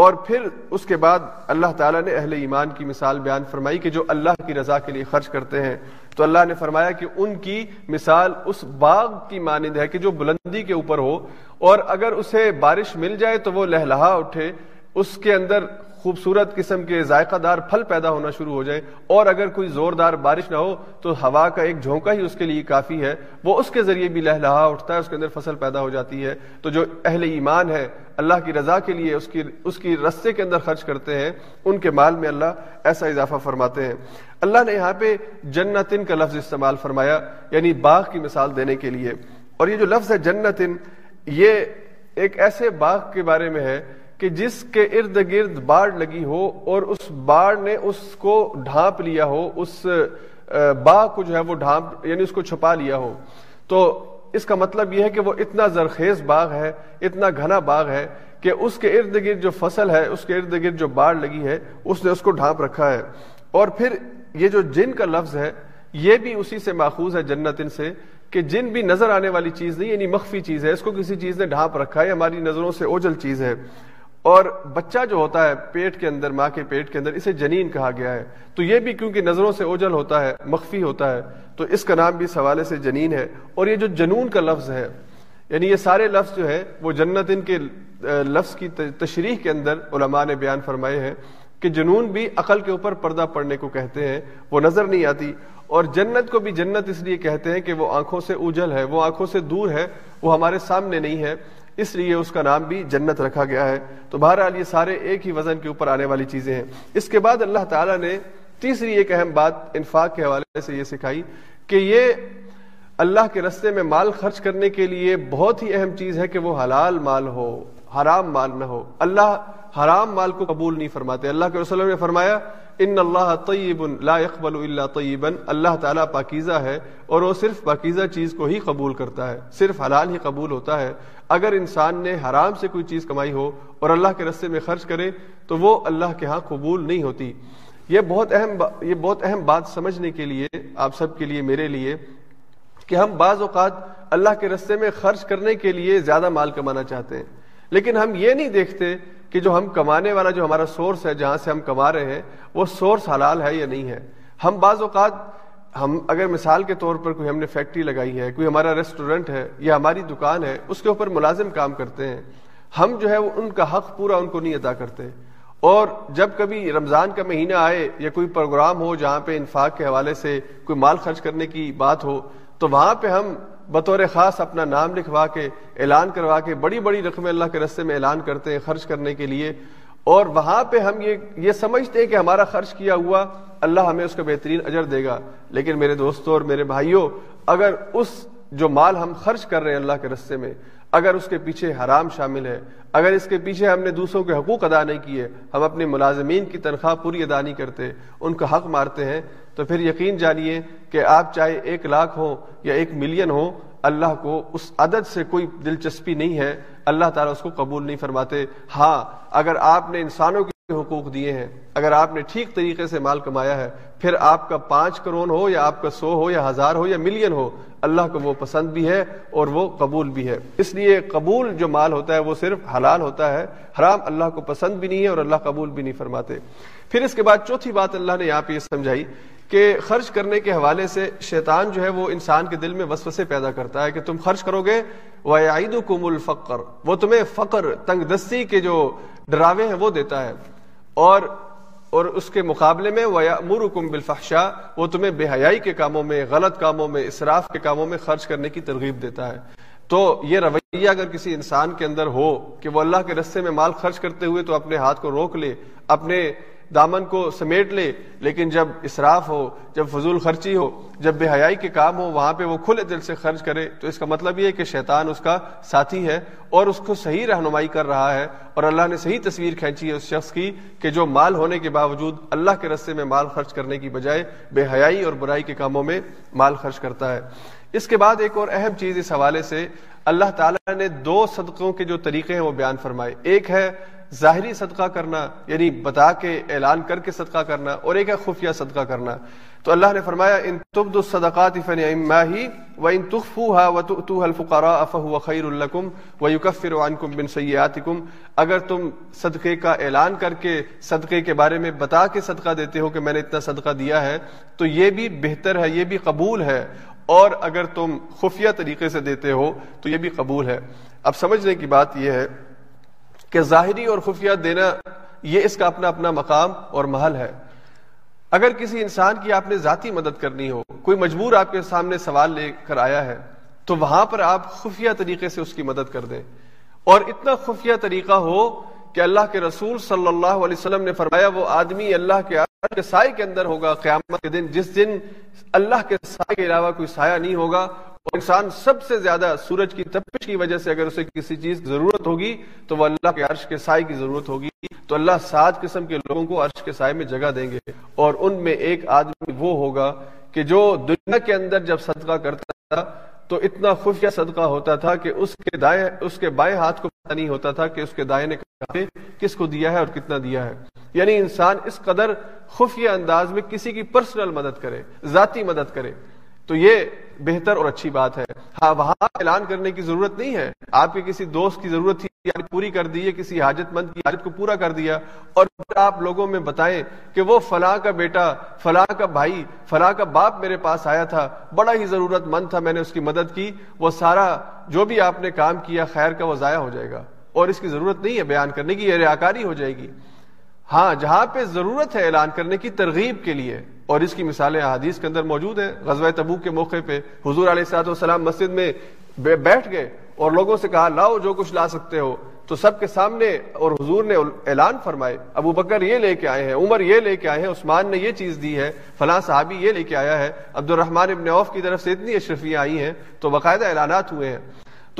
اور پھر اس کے بعد اللہ تعالیٰ نے اہل ایمان کی مثال بیان فرمائی کہ جو اللہ کی رضا کے لیے خرچ کرتے ہیں، تو اللہ نے فرمایا کہ ان کی مثال اس باغ کی مانند ہے کہ جو بلندی کے اوپر ہو، اور اگر اسے بارش مل جائے تو وہ لہلہا اٹھے، اس کے اندر خوبصورت قسم کے ذائقہ دار پھل پیدا ہونا شروع ہو جائے اور اگر کوئی زوردار بارش نہ ہو تو ہوا کا ایک جھونکا ہی اس کے لیے کافی ہے۔ وہ اس کے ذریعے بھی لہلہا اٹھتا ہے، اس کے اندر فصل پیدا ہو جاتی ہے۔ تو جو اہل ایمان ہے اللہ کی رضا کے لیے اس کی اس کی رستے کے اندر خرچ کرتے ہیں۔ ان کے مال میں اللہ ایسا اضافہ فرماتے ہیں۔ اللہ نے یہاں پہ جنتن کا لفظ استعمال فرمایا یعنی باغ کی مثال دینے کے لیے۔ اور یہ جو لفظ ہے جنتن، یہ ایک ایسے باغ کے بارے میں ہے کہ جس کے ارد گرد باڑ لگی ہو اور اس باڑ نے اس کو ڈھانپ لیا ہو، اس باغ کو جو ہے وہ ڈھانپ یعنی اس کو چھپا لیا ہو۔ تو اس کا مطلب یہ ہے کہ وہ اتنا زرخیز باغ ہے، اتنا گھنا باغ ہے کہ اس کے ارد گرد جو فصل ہے، اس کے ارد گرد جو باڑ لگی ہے، اس نے اس کو ڈھانپ رکھا ہے۔ اور پھر یہ جو جن کا لفظ ہے، یہ بھی اسی سے ماخوذ ہے جنت ان سے کہ جن بھی نظر آنے والی چیز نہیں یعنی مخفی چیز ہے، اس کو کسی چیز نے ڈھانپ رکھا ہے، ہماری نظروں سے اوجل چیز ہے۔ اور بچہ جو ہوتا ہے پیٹ کے اندر، ماں کے پیٹ کے اندر، اسے جنین کہا گیا ہے۔ تو یہ بھی کیونکہ نظروں سے اوجل ہوتا ہے، مخفی ہوتا ہے، تو اس کا نام بھی اس حوالے سے جنین ہے۔ اور یہ جو جنون کا لفظ ہے یعنی یہ سارے لفظ جو ہے، وہ جنت ان کے لفظ کی تشریح کے اندر علماء نے بیان فرمائے ہیں کہ جنون بھی عقل کے اوپر پردہ پڑنے کو کہتے ہیں، وہ نظر نہیں آتی۔ اور جنت کو بھی جنت اس لیے کہتے ہیں کہ وہ آنکھوں سے اجل ہے، وہ آنکھوں سے دور ہے، وہ ہمارے سامنے نہیں ہے۔ اس لیے اس کا نام بھی جنت رکھا گیا ہے۔ تو بہرحال یہ سارے ایک ہی وزن کے اوپر آنے والی چیزیں ہیں۔ اس کے بعد اللہ تعالیٰ نے تیسری ایک اہم بات انفاق کے حوالے سے یہ سکھائی کہ یہ اللہ کے رستے میں مال خرچ کرنے کے لیے بہت ہی اہم چیز ہے کہ وہ حلال مال ہو، حرام مال نہ ہو۔ اللہ حرام مال کو قبول نہیں فرماتے۔ اللہ کے رسول نے فرمایا ان اللہ طیب لا يقبل الا طیبا اللہ تعالیٰ پاکیزہ ہے اور وہ صرف پاکیزہ چیز کو ہی قبول کرتا ہے، صرف حلال ہی قبول ہوتا ہے۔ اگر انسان نے حرام سے کوئی چیز کمائی ہو اور اللہ کے رستے میں خرچ کرے تو وہ اللہ کے ہاں قبول نہیں ہوتی۔ یہ بہت اہم یہ بہت اہم بات سمجھنے کے لیے، آپ سب کے لیے، میرے لیے کہ ہم بعض اوقات اللہ کے رستے میں خرچ کرنے کے لیے زیادہ مال کمانا چاہتے ہیں۔ لیکن ہم یہ نہیں دیکھتے کہ جو ہم کمانے والا جو ہمارا سورس ہے، جہاں سے ہم کما رہے ہیں، وہ سورس حلال ہے یا نہیں ہے؟ ہم بعض اوقات، ہم اگر مثال کے طور پر کوئی ہم نے فیکٹری لگائی ہے، کوئی ہمارا ریسٹورینٹ ہے یا ہماری دکان ہے، اس کے اوپر ملازم کام کرتے ہیں۔ ہم جو ہے، وہ ان کا حق پورا ان کو نہیں ادا کرتے۔ اور جب کبھی رمضان کا مہینہ آئے یا کوئی پروگرام ہو جہاں پہ انفاق کے حوالے سے کوئی مال خرچ کرنے کی بات ہو، تو وہاں پہ ہم بطور خاص اپنا نام لکھوا کے، اعلان کروا کے بڑی بڑی رقمیں اللہ کے رستے میں اعلان کرتے ہیں خرچ کرنے کے لیے۔ اور وہاں پہ ہم یہ یہ سمجھتے ہیں کہ ہمارا خرچ کیا ہوا، اللہ ہمیں اس کا بہترین اجر دے گا۔ لیکن میرے دوستوں اور میرے بھائیوں، اگر اس جو مال ہم خرچ کر رہے ہیں اللہ کے رستے میں، اگر اس کے پیچھے حرام شامل ہے، اگر اس کے پیچھے ہم نے دوسروں کے حقوق ادا نہیں کیے، ہم اپنے ملازمین کی تنخواہ پوری ادا نہیں کرتے، ان کا حق مارتے ہیں تو پھر یقین جانیے کہ آپ چاہے ایک لاکھ ہو یا ایک ملین ہو اللہ کو اس عدد سے کوئی دلچسپی نہیں ہے۔ اللہ تعالیٰ اس کو قبول نہیں فرماتے۔ ہاں اگر آپ نے انسانوں کے حقوق دیے ہیں، اگر آپ نے ٹھیک طریقے سے مال کمایا ہے، پھر آپ کا پانچ کروڑ ہو یا آپ کا سو ہو یا ہزار ہو یا ملین ہو، اللہ کو وہ پسند بھی ہے اور وہ قبول بھی ہے۔ اس لیے قبول جو مال ہوتا ہے وہ صرف حلال ہوتا ہے، حرام اللہ کو پسند بھی نہیں ہے اور اللہ قبول بھی نہیں فرماتے۔ پھر اس کے بعد چوتھی بات اللہ نے یہاں پہ یہ سمجھائی کہ خرچ کرنے کے حوالے سے شیطان جو ہے وہ انسان کے دل میں وسوسے پیدا کرتا ہے کہ تم خرچ کرو گے وہ عید الفقر۔ وہ تمہیں فقر، تنگ دستی کے جو ڈراوے ہیں وہ دیتا ہے۔ اور اور اس کے مقابلے میں مرکم بالفحشاء۔ وہ تمہیں بے حیائی کے کاموں میں، غلط کاموں میں، اسراف کے کاموں میں خرچ کرنے کی ترغیب دیتا ہے۔ تو یہ رویہ اگر کسی انسان کے اندر ہو کہ وہ اللہ کے رستے میں مال خرچ کرتے ہوئے تو اپنے ہاتھ کو روک لے، اپنے دامن کو سمیٹ لے، لیکن جب اسراف ہو، جب فضول خرچی ہو، جب بے حیائی کے کام ہو، وہاں پہ وہ کھلے دل سے خرچ کرے، تو اس کا مطلب یہ ہے کہ شیطان اس کا ساتھی ہے اور اس کو صحیح رہنمائی کر رہا ہے اور اللہ نے صحیح تصویر کھینچی ہے اس شخص کی کہ جو مال ہونے کے باوجود اللہ کے رستے میں مال خرچ کرنے کی بجائے بے حیائی اور برائی کے کاموں میں مال خرچ کرتا ہے۔ اس کے بعد ایک اور اہم چیز اس حوالے سے اللہ تعالیٰ نے دو صدقوں کے جو طریقے ہیں وہ بیان فرمائے۔ ایک ہے ظاہری صدقہ کرنا یعنی بتا کے اعلان کر کے صدقہ کرنا، اور ایک ہے خفیہ صدقہ کرنا۔ تو اللہ نے فرمایا، ان تبد الصدقات فنعما ہی وان تخفوها وتؤتوها الفقراء فهو خير لكم ويكفر عنكم من سيئاتكم اگر تم صدقے کا اعلان کر کے صدقے کے بارے میں بتا کے صدقہ دیتے ہو کہ میں نے اتنا صدقہ دیا ہے، تو یہ بھی بہتر ہے، یہ بھی قبول ہے۔ اور اگر تم خفیہ طریقے سے دیتے ہو تو یہ بھی قبول ہے۔ اب سمجھنے کی بات یہ ہے کہ ظاہری اور خفیہ دینا یہ اس کا اپنا اپنا مقام اور محل ہے۔ اگر کسی انسان کی آپ نے ذاتی مدد کرنی ہو، کوئی مجبور آپ کے سامنے سوال لے کر آیا ہے، تو وہاں پر آپ خفیہ طریقے سے اس کی مدد کر دیں۔ اور اتنا خفیہ طریقہ ہو کہ اللہ کے رسول صلی اللہ علیہ وسلم نے فرمایا، وہ آدمی اللہ کے کے سائے کے اندر ہوگا قیامت کے دن، جس دن اللہ کے سائے کے علاوہ کوئی سایہ نہیں ہوگا، اور انسان سب سے زیادہ سورج کی تپش کی وجہ سے اگر اسے کسی چیز کی ضرورت ہوگی، تو وہ اللہ کے عرش کے سائے کی ضرورت ہوگی۔ تو اللہ سات قسم کے لوگوں کو عرش کے سائے میں جگہ دیں گے۔ اور ان میں ایک آدمی وہ ہوگا کہ جو دنیا کے اندر جب صدقہ کرتا تھا، تو اتنا خفیہ صدقہ ہوتا تھا کہ اس کے دائیں، اس کے بائیں ہاتھ کو پتہ نہیں ہوتا تھا کہ اس کے دائیں نے کس کو دیا ہے اور کتنا دیا ہے۔ یعنی انسان اس قدر خفیہ انداز میں کسی کی پرسنل مدد کرے، ذاتی مدد کرے۔ تو یہ بہتر اور اچھی بات ہے۔ ہاں وہاں اعلان کرنے کی ضرورت نہیں ہے۔ آپ کے کسی دوست کی ضرورت تھی یعنی پوری کر دی کسی حاجت مند کی حاجت کو پورا کر دیا۔ اور پھر آپ لوگوں میں بتائیں کہ وہ فلاں کا بیٹا، فلاں کا بھائی، فلاں کا باپ میرے پاس آیا تھا، بڑا ہی ضرورت مند تھا، میں نے اس کی مدد کی۔ وہ سارا جو بھی آپ نے کام کیا، خیر کا وہ ضائع ہو جائے گا۔ اور اس کی ضرورت نہیں ہے بیان کرنے کی، یہ ریاکاری ہو جائے گی۔ ہاں جہاں پہ ضرورت ہے اعلان کرنے کی ترغیب کے لیے، اور اس کی مثالیں حدیث کے اندر موجود ہیں، غزوہ تبو کے موقع پہ حضور علیہ السلاط والسلام مسجد میں بیٹھ گئے اور لوگوں سے کہا، لاؤ جو کچھ لا سکتے ہو۔ تو سب کے سامنے اور حضور نے اعلان فرمائے، ابو بکر یہ لے کے آئے ہیں، عمر یہ لے کے آئے ہیں، عثمان نے یہ چیز دی ہے، فلاں صحابی یہ لے کے آیا ہے عبد الرحمان ابن عوف کی طرف سے اتنی اشرفیاں آئی ہیں، تو باقاعدہ اعلانات ہوئے ہیں۔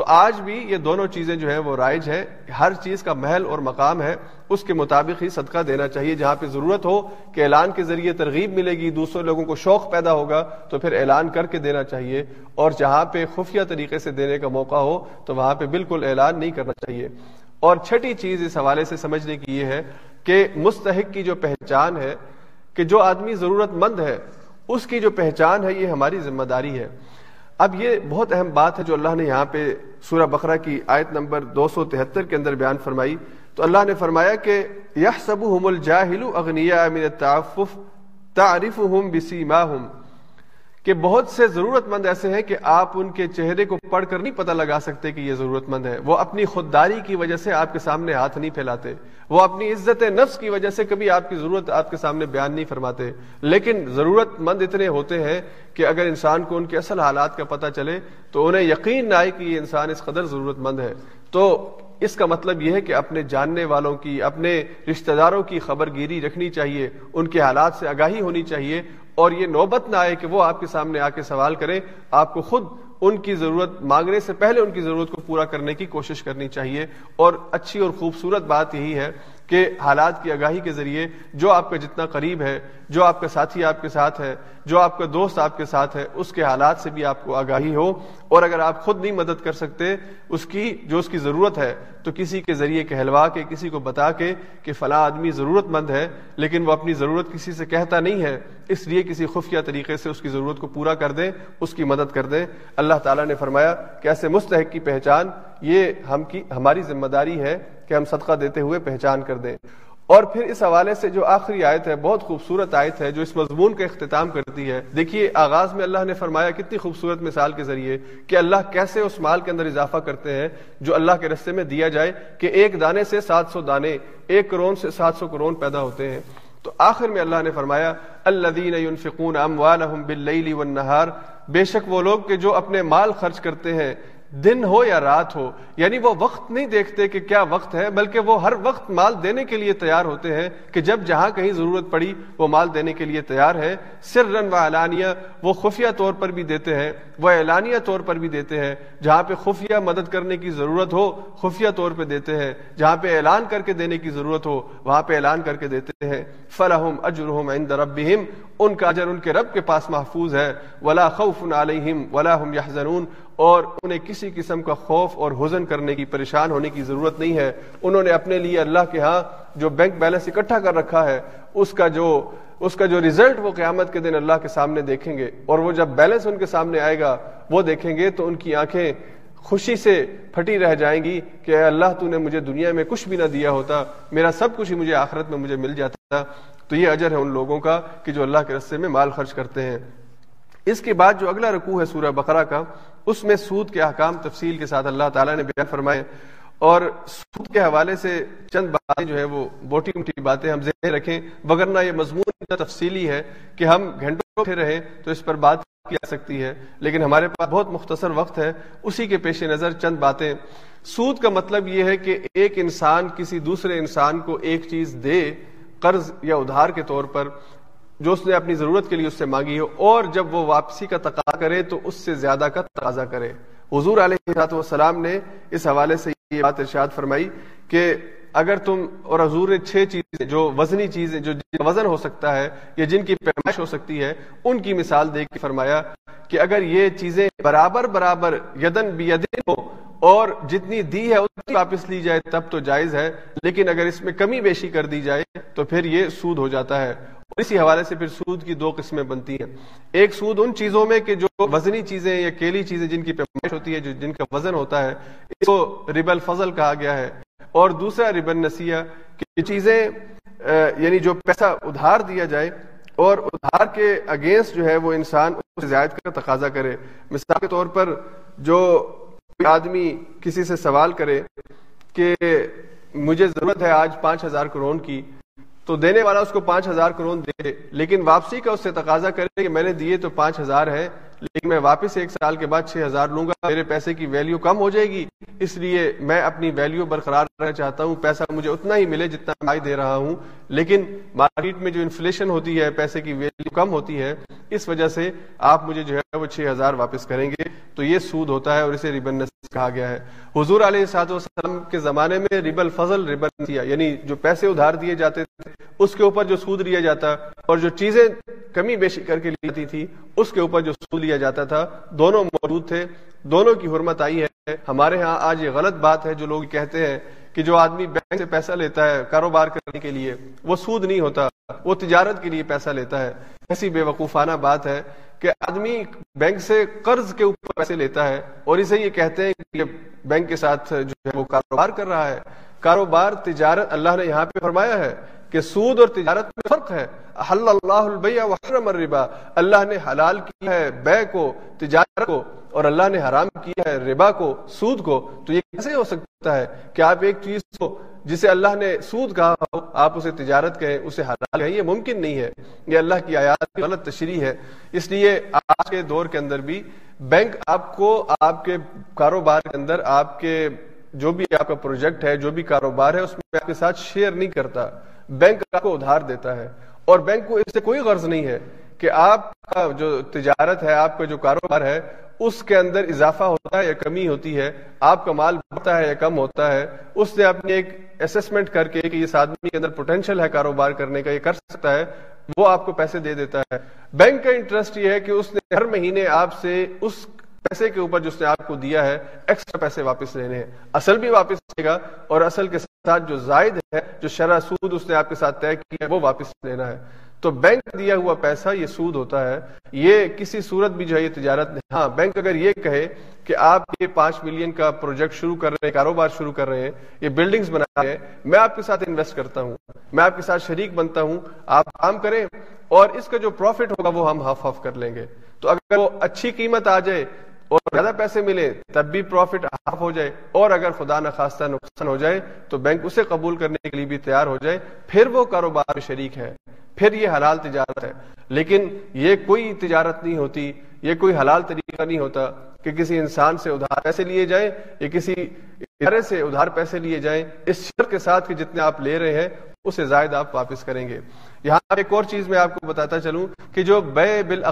تو آج بھی یہ دونوں چیزیں جو ہیں وہ رائج ہیں، ہر چیز کا محل اور مقام ہے، اس کے مطابق ہی صدقہ دینا چاہیے۔ جہاں پہ ضرورت ہو کہ اعلان کے ذریعے ترغیب ملے گی، دوسرے لوگوں کو شوق پیدا ہوگا، تو پھر اعلان کر کے دینا چاہیے۔ اور جہاں پہ خفیہ طریقے سے دینے کا موقع ہو، تو وہاں پہ بالکل اعلان نہیں کرنا چاہیے۔ اور چھٹی چیز اس حوالے سے سمجھنے کی یہ ہے کہ مستحق کی جو پہچان ہے، کہ جو آدمی ضرورت مند ہے، اس کی جو پہچان ہے، یہ ہماری ذمہ داری ہے۔ اب یہ بہت اہم بات ہے جو اللہ نے یہاں پہ سورہ بقرہ کی آیت نمبر دو سو تہتر کے اندر بیان فرمائی۔ تو اللہ نے فرمایا کہ یہ سب الجاہل اغنیا من التعفف تعریف ہوں کہ بہت سے ضرورت مند ایسے ہیں کہ آپ ان کے چہرے کو پڑھ کر نہیں پتہ لگا سکتے کہ یہ ضرورت مند ہے۔ وہ اپنی خودداری کی وجہ سے آپ کے سامنے ہاتھ نہیں پھیلاتے۔ وہ اپنی عزت نفس کی وجہ سے کبھی آپ کی ضرورت آپ کے سامنے بیان نہیں فرماتے۔ لیکن ضرورت مند اتنے ہوتے ہیں کہ اگر انسان کو ان کے اصل حالات کا پتہ چلے تو انہیں یقین نہ آئے کہ یہ انسان اس قدر ضرورت مند ہے۔ تو اس کا مطلب یہ ہے کہ اپنے جاننے والوں کی، اپنے رشتہ داروں کی خبر گیری رکھنی چاہیے۔ ان کے حالات سے آگاہی ہونی چاہیے۔ اور یہ نوبت نہ آئے کہ وہ آپ کے سامنے آ کے سوال کریں آپ کو خود ان کی ضرورت، مانگنے سے پہلے ان کی ضرورت کو پورا کرنے کی کوشش کرنی چاہیے۔ اور اچھی اور خوبصورت بات یہی ہے کہ حالات کی آگاہی کے ذریعے جو آپ کا جتنا قریب ہے، جو آپ کا ساتھی آپ کے ساتھ ہے، جو آپ کا دوست آپ کے ساتھ ہے، اس کے حالات سے بھی آپ کو آگاہی ہو۔ اور اگر آپ خود نہیں مدد کر سکتے، اس کی، جو اس کی ضرورت ہے، تو کسی کے ذریعے کہلوا کے، کسی کو بتا کے کہ فلاں آدمی ضرورت مند ہے، لیکن وہ اپنی ضرورت کسی سے کہتا نہیں ہے، اس لیے کسی خفیہ طریقے سے اس کی ضرورت کو پورا کر دیں اس کی مدد کر دیں اللہ تعالیٰ نے فرمایا کہ ایسے مستحق کی پہچان، یہ ہم کی، ہماری ذمہ داری ہے کہ ہم صدقہ دیتے ہوئے پہچان کر دیں۔ اور پھر اس حوالے سے جو آخری آیت ہے، بہت خوبصورت آیت ہے، جو اس مضمون کا اختتام کرتی ہے۔ دیکھیے، آغاز میں اللہ نے فرمایا، کتنی خوبصورت مثال کے ذریعے کہ اللہ کیسے اس مال کے اندر اضافہ کرتے ہیں، جو اللہ کے رستے میں دیا جائے کہ ایک دانے سے سات سو دانے، ایک کروڑ سے سات سو کروڑ پیدا ہوتے ہیں۔ تو آخر میں اللہ نے فرمایا اللہ فکون بے شک وہ لوگ کہ جو اپنے مال خرچ کرتے ہیں دن ہو یا رات ہو یعنی وہ وقت نہیں دیکھتے کہ کیا وقت ہے، بلکہ وہ ہر وقت مال دینے کے لیے تیار ہوتے ہیں کہ جب جہاں کہیں ضرورت پڑی وہ مال دینے کے لیے تیار ہے۔ سر رن و اعلانیہ وہ خفیہ طور پر بھی دیتے ہیں، وہ اعلانیہ طور پر بھی دیتے ہیں۔ جہاں پہ خفیہ مدد کرنے کی ضرورت ہو، خفیہ طور پہ دیتے ہیں۔ جہاں پہ اعلان کر کے دینے کی ضرورت ہو، وہاں پہ اعلان کر کے دیتے ہیں۔ فلاحم اجرحم عند ربہم ان کا اجر ان کے رب کے پاس محفوظ ہے۔ ولا خوف علیہم ولا هم يحزنون اور انہیں کسی قسم کا خوف اور حزن کرنے کی، پریشان ہونے کی ضرورت نہیں ہے۔ انہوں نے اپنے لیے اللہ کے ہاں جو بینک بیلنس اکٹھا کر رکھا ہے، اس کا جو، اس کا جو ریزلٹ وہ قیامت کے دن اللہ کے سامنے دیکھیں گے۔ اور وہ جب بیلنس ان کے سامنے آئے گا، وہ دیکھیں گے تو ان کی آنکھیں خوشی سے پھٹی رہ جائیں گی کہ اے اللہ، تو نے مجھے دنیا میں کچھ بھی نہ دیا ہوتا، میرا سب کچھ ہی مجھے آخرت میں مجھے مل جاتا۔ تو یہ اجر ہے ان لوگوں کا کہ جو اللہ کے رستے میں مال خرچ کرتے ہیں۔ اس کے بعد جو اگلا رکوع ہے سورہ بقرہ کا اس میں سود کے احکام تفصیل کے ساتھ اللہ تعالیٰ نے بیان فرمائے اور سود کے حوالے سے چند باتیں جو ہے وہ موٹی موٹی باتیں ہم ذہن رکھیں۔ وگرنہ یہ مضمون اتنا تفصیلی ہے کہ ہم گھنٹوں پھر رہیں تو اس پر بات کی جا سکتی ہے، لیکن ہمارے پاس بہت مختصر وقت ہے۔ اسی کے پیش نظر چند باتیں۔ سود کا مطلب یہ ہے کہ ایک انسان کسی دوسرے انسان کو ایک چیز دے قرض یا ادھار کے طور پر۔ جو اس نے اپنی ضرورت کے لیے اس سے مانگی ہو، اور جب وہ واپسی کا تقاضا کرے تو اس سے زیادہ کا تقاضا کرے۔ حضور علیہ والسلام نے اس حوالے سے یہ بات ارشاد فرمائی کہ اگر تم اور حضور نے چھ چیزیں، جو وزنی چیزیں، جو وزن ہو سکتا ہے یا جن کی پیمائش ہو سکتی ہے، ان کی مثال دے کے فرمایا کہ اگر یہ چیزیں برابر برابر یدن بیدن ہو اور جتنی دی ہے اتنی واپس لی جائے تب تو جائز ہے، لیکن اگر اس میں کمی بیشی کر دی جائے تو پھر یہ سود ہو جاتا ہے۔ اور اسی حوالے سے پھر سود کی دو قسمیں بنتی ہیں۔ ایک سود ان چیزوں میں کہ جو وزنی چیزیں یا کیلی چیزیں جن کی پیمائش ہوتی ہے، جو جن کا وزن ہوتا ہے، اس کو رب الفضل کہا گیا ہے۔ اور دوسرا ربن نسیہ کہ چیزیں یعنی جو پیسہ ادھار دیا جائے اور ادھار کے اگینسٹ جو ہے وہ انسان اس زائد کا تقاضا کرے۔ مثال کے طور پر جو آدمی کسی سے سوال کرے کہ مجھے ضرورت ہے آج پانچ ہزار کرون کی، تو دینے والا اس کو پانچ ہزار کرون دے، لیکن واپسی کا اس سے تقاضا کرے کہ میں نے دیے تو پانچ ہزار ہے لیکن میں واپس ایک سال کے بعد چھ ہزار لوں گا، میرے پیسے کی ویلیو کم ہو جائے گی۔ اس لیے میں اپنی ویلیو برقرار رہنا چاہتا ہوں۔ پیسہ مجھے اتنا ہی ملے جتنا میں دے رہا ہوں۔ لیکن مارکیٹ میں جو انفلیشن ہوتی ہے، پیسے کی ویلیو کم ہوتی ہے، اس وجہ سے آپ مجھے جو ہے وہ چھ ہزار واپس کریں گے۔ تو یہ سود ہوتا ہے اور اسے ریبن کہا گیا ہے۔ حضور علیہ سات وسلم کے زمانے میں ریبل فضل، ریبن دیا یعنی جو پیسے ادھار دیے جاتے تھے، اس کے اوپر جو سود لیا جاتا اور جو چیزیں کمی بیشی کر کے لی جاتی تھی، اس کے اوپر جو سود لیا جاتا تھا۔ دونوں موجود تھے۔ دونوں کی حرمت آئی ہے۔ ہمارے ہاں آج یہ غلط بات ہے جو لوگ کہتے ہیں کہ جو آدمی بینک سے پیسہ لیتا ہے کاروبار کرنے کے لیے، وہ سود نہیں ہوتا، وہ تجارت کے لیے پیسہ لیتا ہے۔ ایسی بے وقوفانہ بات ہے کہ آدمی بینک سے قرض کے اوپر پیسے لیتا ہے اور اسے یہ کہتے ہیں کہ بینک کے ساتھ جو ہے وہ کاروبار کر رہا ہے۔ کاروبار، تجارت اللہ نے یہاں پہ فرمایا ہے کہ سود اور تجارت میں فرق ہے۔ حل اللہ البیع وحرم الربا۔ اللہ نے حلال کیا ہے بے کو، تجارت کو، اور اللہ نے حرام کیا ہے ربا کو، سود کو۔ تو یہ کیسے ہو سکتا ہے کہ آپ ایک چیز کو، جسے اللہ نے سود کہا ہو، آپ اسے تجارت کہیں، اسے حلال کہیں، یہ ممکن نہیں ہے۔ یہ اللہ کی آیات کی غلط تشریح ہے۔ اس لیے آج کے دور کے اندر بھی بینک آپ کو، آپ کے کاروبار کے اندر، آپ کے جو بھی آپ کا پروجیکٹ ہے، جو بھی کاروبار ہے، اس میں آپ کے ساتھ شیئر نہیں کرتا. بینک آپ کو ادھار دیتا ہے. اور بینک کو اس سے کوئی غرض نہیں ہے کہ آپ کا جو تجارت ہے، آپ کا جو کاروبار ہے، اس کے اندر اضافہ ہوتا ہے یا کمی ہوتی ہے، آپ کا مال بڑھتا ہے یا کم ہوتا ہے، اس نے اپنی ایک اسسمنٹ کر کے کہ اس آدمی کے اندر پوٹینشیل ہے کاروبار کرنے کا، یہ کر سکتا ہے، وہ آپ کو پیسے دے دیتا ہے. بینک کا انٹرسٹ یہ ہے کہ اس نے ہر مہینے آپ سے اس پیسے کے اوپر جو اس نے آپ کو دیا ہے ایکسٹرا پیسے واپس لینے ہیں۔ اصل بھی واپس لے گا اور اصل کے ساتھ جو زائد ہے، جو شرح سود اس نے آپ کے ساتھ طے کیا ہے، وہ واپس لینا ہے۔ تو بینک دیا ہوا پیسہ، یہ سود ہوتا ہے۔ یہ کسی صورت بھی جو ہے، یہ تجارت نہیں۔ ہاں بینک اگر یہ کہے کہ آپ یہ پانچ ملین کا پروجیکٹ شروع کر رہے ہیں، کاروبار شروع کر رہے ہیں، یہ بلڈنگز بنا رہے ہیں، میں آپ کے ساتھ انویسٹ کرتا ہوں۔ میں آپ کے ساتھ شریک بنتا ہوں۔ آپ کام کریں اور اس کا جو پروفٹ ہوگا، وہ ہم ہاف ہاف کر لیں گے۔ تو اگر وہ اچھی قیمت آ جائے اور زیادہ پیسے ملے تب بھی پروفٹ ہاف ہو جائے اور اگر خدا نخواستہ نقصان ہو جائے تو بینک اسے قبول کرنے کے لیے بھی تیار ہو جائے، پھر وہ کاروبار میں شریک ہے، پھر یہ حلال تجارت ہے۔ لیکن یہ کوئی تجارت نہیں ہوتی، یہ کوئی حلال طریقہ نہیں ہوتا کہ کسی انسان سے ادھار پیسے لیے جائیں، یا کسی ادارے سے ادھار پیسے لیے جائیں۔ اس شرط کے ساتھ کہ جتنے آپ لے رہے ہیں اسے زائد آپ واپس کریں گے۔ یہاں ایک اور چیز میں آپ کو بتاتا چلوں کہ جو بے بل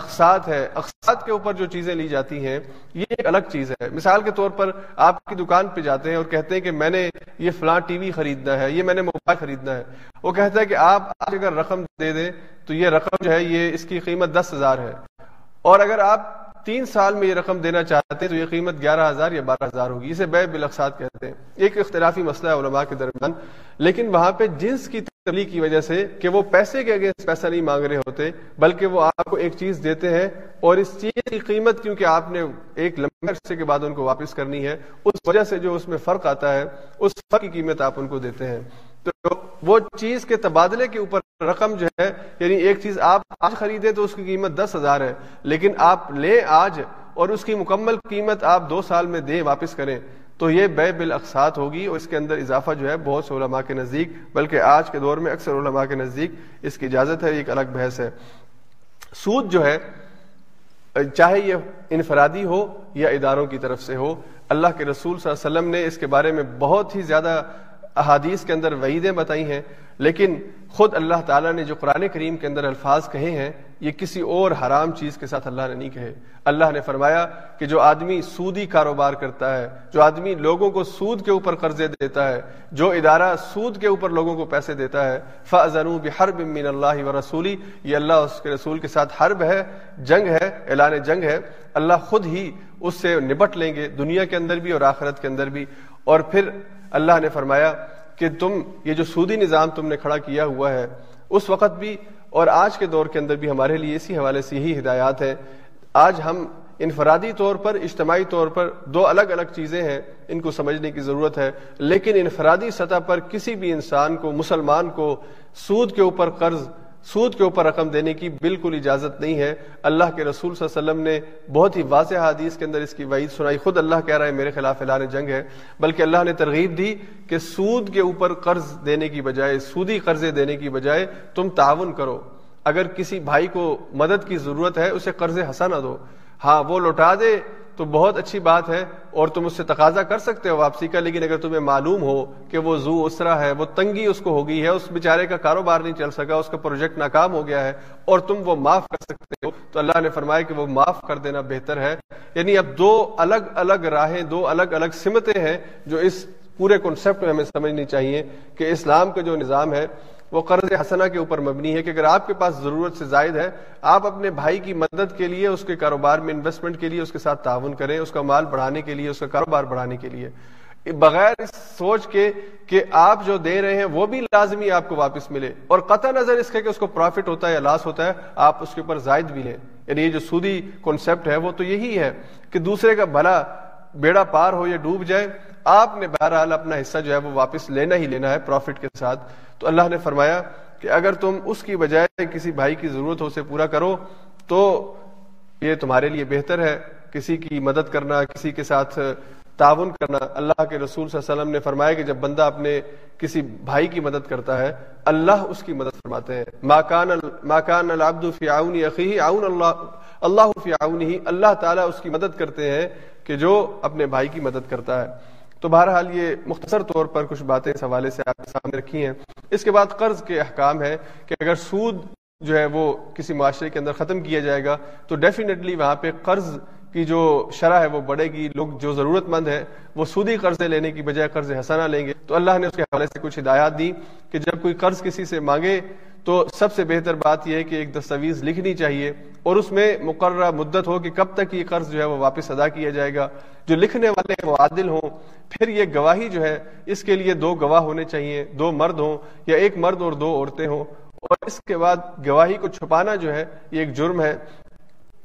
ہے اقساط کے اوپر جو چیزیں لی جاتی ہیں، یہ ایک الگ چیز ہے۔ مثال کے طور پر آپ کی دکان پہ جاتے ہیں اور کہتے ہیں کہ میں نے یہ فلاں ٹی وی خریدنا ہے، یہ میں نے موبائل خریدنا ہے۔ وہ کہتا ہے کہ آپ آج اگر رقم دے دیں تو یہ رقم جو ہے، یہ اس کی قیمت دس ہزار ہے۔ اور اگر آپ تین سال میں یہ رقم دینا چاہتے ہیں تو یہ قیمت گیارہ ہزار یا بارہ ہزار ہوگی۔ اسے بے بلخصات کہتے ہیں۔ ایک اختلافی مسئلہ ہے علماء کے درمیان، لیکن وہاں پہ جنس کی تبلیغ کی وجہ سے کہ وہ پیسے کے اگینسٹ پیسہ نہیں مانگ رہے ہوتے، بلکہ وہ آپ کو ایک چیز دیتے ہیں اور اس چیز کی قیمت کیونکہ آپ نے ایک لمبے عرصے کے بعد ان کو واپس کرنی ہے، اس وجہ سے جو اس میں فرق آتا ہے، اس فرق کی قیمت آپ ان کو دیتے ہیں۔ تو وہ چیز کے تبادلے کے اوپر رقم جو ہے یعنی ایک چیز آپ آج خریدے تو اس کی قیمت دس ہزار ہے، لیکن آپ لیں آج اور اس کی مکمل قیمت آپ دو سال میں دیں، واپس کریں۔ تو یہ بے بالاقساط ہوگی اور اس کے اندر اضافہ جو ہے بہت سے علماء کے نزدیک، بلکہ آج کے دور میں اکثر علماء کے نزدیک اس کی اجازت ہے ایک الگ بحث ہے۔ سود جو ہے، چاہے یہ انفرادی ہو یا اداروں کی طرف سے ہو، اللہ کے رسول صلی اللہ علیہ وسلم نے اس کے بارے میں بہت ہی زیادہ احادیث کے اندر وعیدیں بتائی ہیں، لیکن خود اللہ تعالیٰ نے جو قرآن کریم کے اندر الفاظ کہے ہیں، یہ کسی اور حرام چیز کے ساتھ اللہ نے نہیں کہے۔ اللہ نے فرمایا کہ جو آدمی سودی کاروبار کرتا ہے، جو آدمی لوگوں کو سود کے اوپر قرضے دیتا ہے، جو ادارہ سود کے اوپر لوگوں کو پیسے دیتا ہے فضنو بحرب من اللہ و رسولی یہ اللہ اس کے رسول کے ساتھ حرب ہے، جنگ ہے، اعلان جنگ ہے، اللہ خود ہی اس سے نبٹ لیں گے دنیا کے اندر بھی اور آخرت کے اندر بھی۔ اور پھر اللہ نے فرمایا کہ تم، یہ جو سودی نظام تم نے کھڑا کیا ہوا ہے، اس وقت بھی اور آج کے دور کے اندر بھی ہمارے لیے اسی حوالے سے یہی ہدایات ہیں۔ آج ہم انفرادی طور پر، اجتماعی طور پر دو الگ الگ چیزیں ہیں، ان کو سمجھنے کی ضرورت ہے۔ لیکن انفرادی سطح پر کسی بھی انسان کو، مسلمان کو، سود کے اوپر قرض سود کے اوپر رقم دینے کی بالکل اجازت نہیں ہے۔ اللہ کے رسول صلی اللہ علیہ وسلم نے بہت ہی واضح حدیث کے اندر اس کی وعید سنائی۔ خود اللہ کہہ رہا ہے میرے خلاف اعلان جنگ ہے، بلکہ اللہ نے ترغیب دی کہ سود کے اوپر قرض دینے کی بجائے، سودی قرضے دینے کی بجائے تم تعاون کرو۔ اگر کسی بھائی کو مدد کی ضرورت ہے، اسے قرض حسن نہ دو۔ ہاں وہ لوٹا دے تو بہت اچھی بات ہے اور تم اس سے تقاضا کر سکتے ہو واپسی کا، لیکن اگر تمہیں معلوم ہو کہ وہ زو اسرا ہے، وہ تنگی اس کو ہو گئی ہے، اس بیچارے کا کاروبار نہیں چل سکا، اس کا پروجیکٹ ناکام ہو گیا ہے اور تم وہ معاف کر سکتے ہو، تو اللہ نے فرمایا کہ وہ معاف کر دینا بہتر ہے۔ یعنی اب دو الگ الگ راہیں، دو الگ الگ سمتیں ہیں جو اس پورے کنسپٹ میں ہمیں سمجھنی چاہیے کہ اسلام کا جو نظام ہے وہ قرض حسنہ کے اوپر مبنی ہے کہ اگر آپ کے پاس ضرورت سے زائد ہے، آپ اپنے بھائی کی مدد کے لیے، اس کے کاروبار میں انویسٹمنٹ کے لیے، اس کے ساتھ تعاون کریں، اس کا مال بڑھانے کے لیے، اس کا کاروبار بڑھانے کے لیے۔ بغیر اس سوچ کے کہ آپ جو دے رہے ہیں، وہ بھی لازمی آپ کو واپس ملے۔ اور قطع نظر اس کے کہ اس کو پروفٹ ہوتا ہے یا لاس ہوتا ہے، آپ اس کے اوپر زائد بھی لیں۔ یعنی یہ جو سودی کانسیپٹ ہے، وہ تو یہی ہے کہ دوسرے کا بھلا بیڑا پار ہو یا ڈوب جائے آپ نے بہرحال اپنا حصہ جو ہے وہ واپس لینا ہی لینا ہے پروفٹ کے ساتھ۔ تو اللہ نے فرمایا کہ اگر تم اس کی بجائے کسی بھائی کی ضرورت ہو اسے پورا کرو، تو یہ تمہارے لیے بہتر ہے۔ کسی کی مدد کرنا، کسی کے ساتھ تعاون کرنا۔ اللہ کے رسول صلی اللہ علیہ وسلم نے فرمایا کہ جب بندہ اپنے کسی بھائی کی مدد کرتا ہے، اللہ اس کی مدد فرماتے ہیں۔ ماکان ماکان العبد فی عون اخیہ عون اللہ اللہ فی عونہ اللہ تعالیٰ اس کی مدد کرتے ہیں کہ جو اپنے بھائی کی مدد کرتا ہے۔ تو بہرحال یہ مختصر طور پر کچھ باتیں اس حوالے سے آپ کے سامنے رکھی ہیں۔ اس کے بعد قرض کے احکام ہے کہ اگر سود جو ہے وہ کسی معاشرے کے اندر ختم کیا جائے گا تو ڈیفینیٹلی وہاں پہ قرض کی جو شرح ہے وہ بڑھے گی۔ لوگ جو ضرورت مند ہے وہ سودی قرضے لینے کی بجائے قرض حسنہ لیں گے۔ تو اللہ نے اس کے حوالے سے کچھ ہدایات دی کہ جب کوئی قرض کسی سے مانگے تو سب سے بہتر بات یہ ہے کہ ایک دستاویز لکھنی چاہیے اور اس میں مقررہ مدت ہو کہ کب تک یہ قرض جو ہے وہ واپس ادا کیا جائے گا۔ جو لکھنے والے وہ عادل ہوں، پھر یہ گواہی جو ہے اس کے لیے دو گواہ ہونے چاہیے، دو مرد ہوں یا ایک مرد اور دو عورتیں ہوں۔ اور اس کے بعد گواہی کو چھپانا جو ہے یہ ایک جرم ہے۔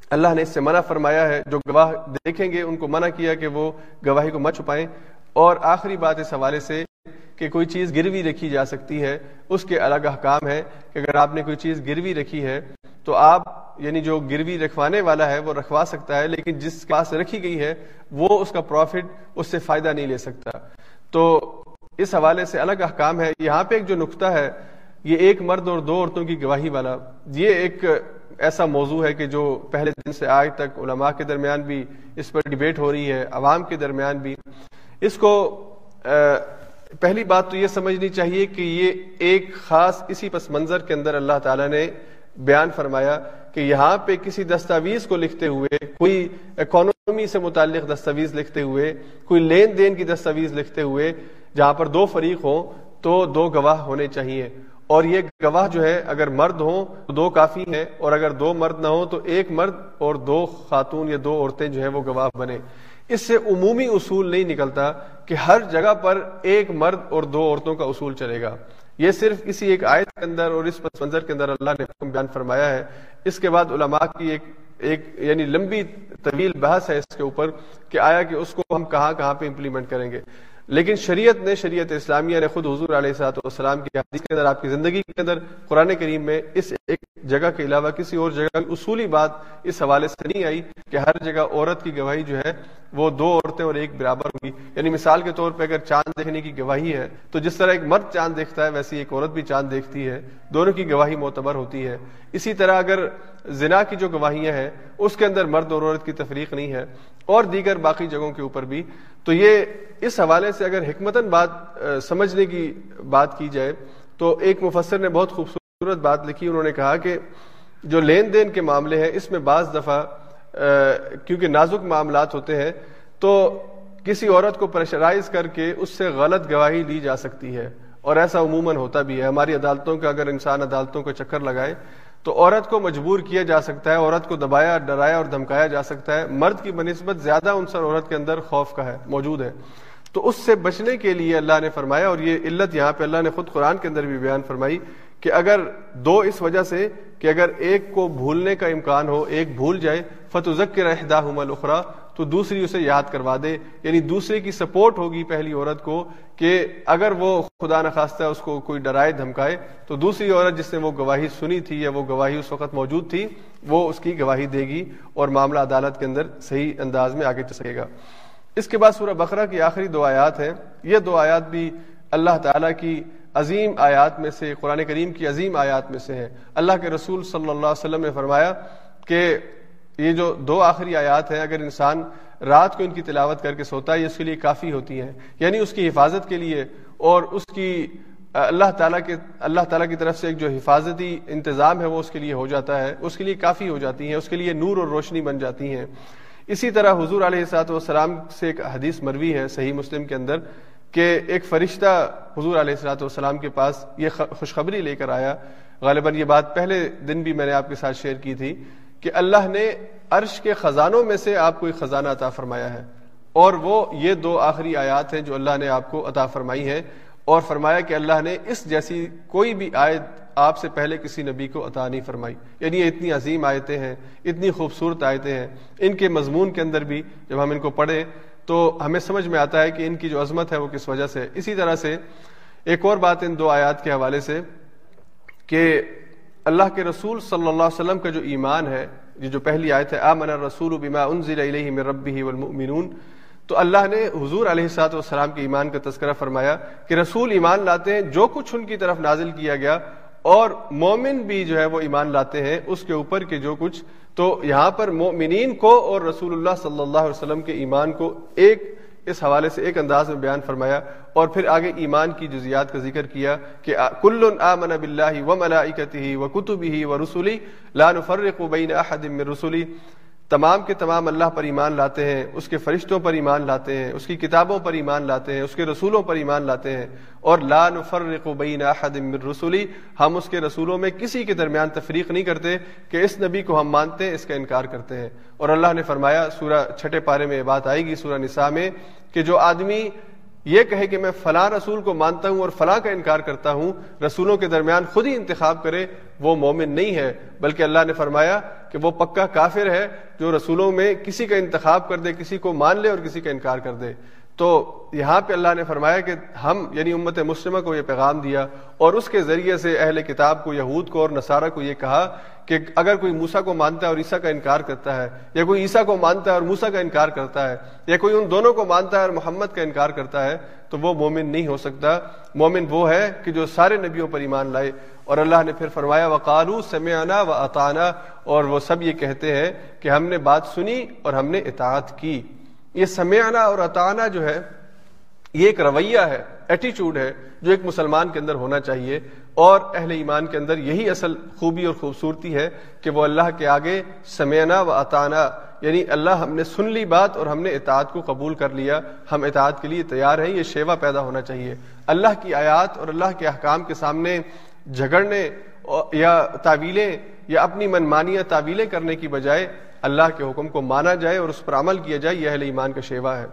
اللہ نے اس سے منع فرمایا ہے، جو گواہ دیکھیں گے، ان کو منع کیا کہ وہ گواہی کو مت چھپائیں۔ اور آخری بات اس حوالے سے کہ کوئی چیز گروی رکھی جا سکتی ہے، اس کے الگ احکام ہے کہ اگر آپ نے کوئی چیز گروی رکھی ہے تو آپ یعنی جو گروی رکھوانے والا ہے، وہ رکھوا سکتا ہے، لیکن جس کے پاس رکھی گئی ہے، وہ اس کا پروفٹ اس سے فائدہ نہیں لے سکتا۔ تو اس حوالے سے الگ احکام ہے یہاں پہ ایک جو نقطہ ہے، یہ ایک مرد اور دو عورتوں کی گواہی والا، یہ ایک ایسا موضوع ہے کہ جو پہلے دن سے آج تک علماء کے درمیان بھی اس پر ڈیبیٹ ہو رہی ہے، عوام کے درمیان بھی۔ اس کو پہلی بات تو یہ سمجھنی چاہیے کہ یہ ایک خاص اسی پس منظر کے اندر اللہ تعالیٰ نے بیان فرمایا کہ یہاں پہ کسی دستاویز کو لکھتے ہوئے، کوئی اکانومی سے متعلق دستاویز لکھتے ہوئے، کوئی لین دین کی دستاویز لکھتے ہوئے جہاں پر دو فریق ہوں تو دو گواہ ہونے چاہیے۔ اور یہ گواہ جو ہے، اگر مرد ہوں تو دو کافی ہیں، اور اگر دو مرد نہ ہوں تو ایک مرد اور دو خاتون یا دو عورتیں جو ہے وہ گواہ بنے اس سے عمومی اصول نہیں نکلتا کہ ہر جگہ پر ایک مرد اور دو عورتوں کا اصول چلے گا۔ یہ صرف اسی ایک آیت کے اندر اور اس پس منظر کے اندر اللہ نے بیان فرمایا ہے۔ اس کے بعد علماء کی ایک ایک یعنی لمبی طویل بحث ہے اس کے اوپر کہ آیا کہ اس کو ہم کہاں کہاں پہ امپلیمنٹ کریں گے۔ لیکن شریعت نے شریعت اسلامیہ نے خود حضور علیہ صاحب والسلام کی حدیث کے اندر، آپ کی زندگی کے اندر، قرآن کریم میں اس ایک جگہ کے علاوہ کسی اور جگہ اصولی بات اس حوالے سے نہیں آئی کہ ہر جگہ عورت کی گواہی جو ہے، وہ دو عورتیں اور ایک برابر ہوگی۔ یعنی مثال کے طور پہ اگر چاند دیکھنے کی گواہی ہے، تو جس طرح ایک مرد چاند دیکھتا ہے، ویسی ایک عورت بھی چاند دیکھتی ہے۔ دونوں کی گواہی معتبر ہوتی ہے۔ اسی طرح اگر زنا کی جو گواہیاں ہیں، اس کے اندر مرد اور عورت کی تفریق نہیں ہے۔ اور دیگر باقی جگہوں کے اوپر بھی۔ تو یہ اس حوالے سے اگر حکمتن بات سمجھنے کی بات کی جائے، تو ایک مفسر نے بہت خوبصورت بات لکھی۔ انہوں نے کہا کہ جو لین دین کے معاملے ہیں، اس میں بعض دفعہ کیونکہ نازک معاملات ہوتے ہیں، تو کسی عورت کو پریشرائز کر کے اس سے غلط گواہی لی جا سکتی ہے۔ اور ایسا عموماً ہوتا بھی ہے۔ ہماری عدالتوں کا، اگر انسان عدالتوں کو چکر لگائے تو عورت کو مجبور کیا جا سکتا ہے، عورت کو دبایا، ڈرایا اور دھمکایا جا سکتا ہے۔ مرد کی بنسبت زیادہ عنصر عورت کے اندر خوف کا ہے، موجود ہے۔ تو اس سے بچنے کے لیے اللہ نے فرمایا، اور یہ علت یہاں پہ اللہ نے خود قرآن کے اندر بھی بیان فرمائی کہ اگر دو اس وجہ سے کہ اگر ایک کو بھولنے کا امکان ہو، ایک بھول جائے فتح ذکر رہدا الخرا تو دوسری اسے یاد کروا دے۔ یعنی دوسرے کی سپورٹ ہوگی پہلی عورت کو کہ اگر وہ خدا نخواستہ اس کو کوئی ڈرائے، دھمکائے، تو دوسری عورت جس نے وہ گواہی سنی تھی یا وہ گواہی اس وقت موجود تھی، وہ اس کی گواہی دے گی اور معاملہ عدالت کے اندر صحیح انداز میں آگے چل سکے گا۔ اس کے بعد سورہ بقرہ کی آخری دو آیات ہیں۔ یہ دو آیات بھی اللہ تعالیٰ کی عظیم آیات میں سے، قرآن کریم کی عظیم آیات میں سے ہیں۔ اللہ کے رسول صلی اللہ علیہ وسلم نے فرمایا کہ یہ جو دو آخری آیات ہیں، اگر انسان رات کو ان کی تلاوت کر کے سوتا ہے، یہ اس کے لیے کافی ہوتی ہیں۔ یعنی اس کی حفاظت کے لیے اور اس کی، اللہ تعالیٰ کے، اللہ تعالیٰ کی طرف سے ایک جو حفاظتی انتظام ہے، وہ اس کے لیے ہو جاتا ہے۔ اس کے لیے کافی ہو جاتی ہیں، اس کے لیے نور اور روشنی بن جاتی ہیں۔ اسی طرح حضور علیہ سات والسلام سے ایک حدیث مروی ہے صحیح مسلم کے اندر کہ ایک فرشتہ حضور علیہ السلاۃ والسلام کے پاس یہ خوشخبری لے کر آیا۔ غالباً یہ بات پہلے دن بھی میں نے آپ کے ساتھ شیئر کی تھی کہ اللہ نے عرش کے خزانوں میں سے آپ کو ایک خزانہ عطا فرمایا ہے۔ اور وہ یہ دو آخری آیات ہیں جو اللہ نے آپ کو عطا فرمائی ہے اور فرمایا کہ اللہ نے اس جیسی کوئی بھی آیت آپ سے پہلے کسی نبی کو عطا نہیں فرمائی۔ یعنی یہ اتنی عظیم آیتیں ہیں، اتنی خوبصورت آیتیں ہیں۔ ان کے مضمون کے اندر بھی جب ہم ان کو پڑھیں تو ہمیں سمجھ میں آتا ہے کہ ان کی جو عظمت ہے وہ کس وجہ سے۔ اسی طرح سے ایک اور بات ان دو آیات کے حوالے سے کہ اللہ کے رسول صلی اللہ علیہ وسلم کا جو ایمان ہے، یہ جو پہلی آیت ہے، آمن الرسول بما انزل الیہ من ربہ والمؤمنون، تو اللہ نے حضور علیہ سات والسلام کے ایمان کا تذکرہ فرمایا کہ رسول ایمان لاتے ہیں، جو کچھ ان کی طرف نازل کیا گیا، اور مومن بھی جو ہے وہ ایمان لاتے ہیں اس کے اوپر کے جو کچھ۔ تو یہاں پر مومنین کو اور رسول اللہ صلی اللہ علیہ وسلم کے ایمان کو ایک اس حوالے سے ایک انداز میں بیان فرمایا اور پھر آگے ایمان کی جزیات کا ذکر کیا کہ کل آمن باللہ و ملائکتہ و کتبہ و رسولی لا نفرق بین احد من رسولی تمام کے تمام اللہ پر ایمان لاتے ہیں، اس کے فرشتوں پر ایمان لاتے ہیں، اس کی کتابوں پر ایمان لاتے ہیں، اس کے رسولوں پر ایمان لاتے ہیں۔ اور لا نفرق بین احد من رسولی ہم اس کے رسولوں میں کسی کے درمیان تفریق نہیں کرتے کہ اس نبی کو ہم مانتے ہیں اس کا انکار کرتے ہیں۔ اور اللہ نے فرمایا، سورہ چھٹے پارے میں یہ بات آئے گی، سورہ نساء میں، کہ جو آدمی یہ کہے کہ میں فلاں رسول کو مانتا ہوں اور فلاں کا انکار کرتا ہوں، رسولوں کے درمیان خود ہی انتخاب کرے، وہ مومن نہیں ہے۔ بلکہ اللہ نے فرمایا کہ وہ پکا کافر ہے جو رسولوں میں کسی کا انتخاب کر دے، کسی کو مان لے اور کسی کا انکار کر دے۔ تو یہاں پہ اللہ نے فرمایا کہ ہم یعنی امت مسلمہ کو یہ پیغام دیا اور اس کے ذریعے سے اہل کتاب کو، یہود کو اور نصارہ کو یہ کہا کہ اگر کوئی موسا کو مانتا ہے اور عیسیٰ کا انکار کرتا ہے، یا کوئی عیسیٰ کو مانتا ہے اور موسا کا انکار کرتا ہے، یا کوئی ان دونوں کو مانتا ہے اور محمد کا انکار کرتا ہے تو وہ مومن نہیں ہو سکتا۔ مومن وہ ہے کہ جو سارے نبیوں پر ایمان لائے۔ اور اللہ نے پھر فرمایا وقالو سمعنا و اطانا اور وہ سب یہ کہتے ہیں کہ ہم نے بات سنی اور ہم نے اطاعت کی۔ یہ سمیانہ اور اطانا جو ہے، یہ ایک رویہ ہے ایٹیچیوڈ ہے، جو ایک مسلمان کے اندر ہونا چاہیے۔ اور اہل ایمان کے اندر یہی اصل خوبی اور خوبصورتی ہے کہ وہ اللہ کے آگے سمینا و اطانا یعنی اللہ ہم نے سن لی بات اور ہم نے اطاعت کو قبول کر لیا، ہم اطاعت کے لیے تیار ہیں، یہ شیوا پیدا ہونا چاہیے۔ اللہ کی آیات اور اللہ کے احکام کے سامنے جھگڑنے یا تعویلیں یا اپنی منمانیاں تعویلیں کرنے کی بجائے اللہ کے حکم کو مانا جائے اور اس پر عمل کیا جائے، یہ اہل ایمان کا شیوا ہے۔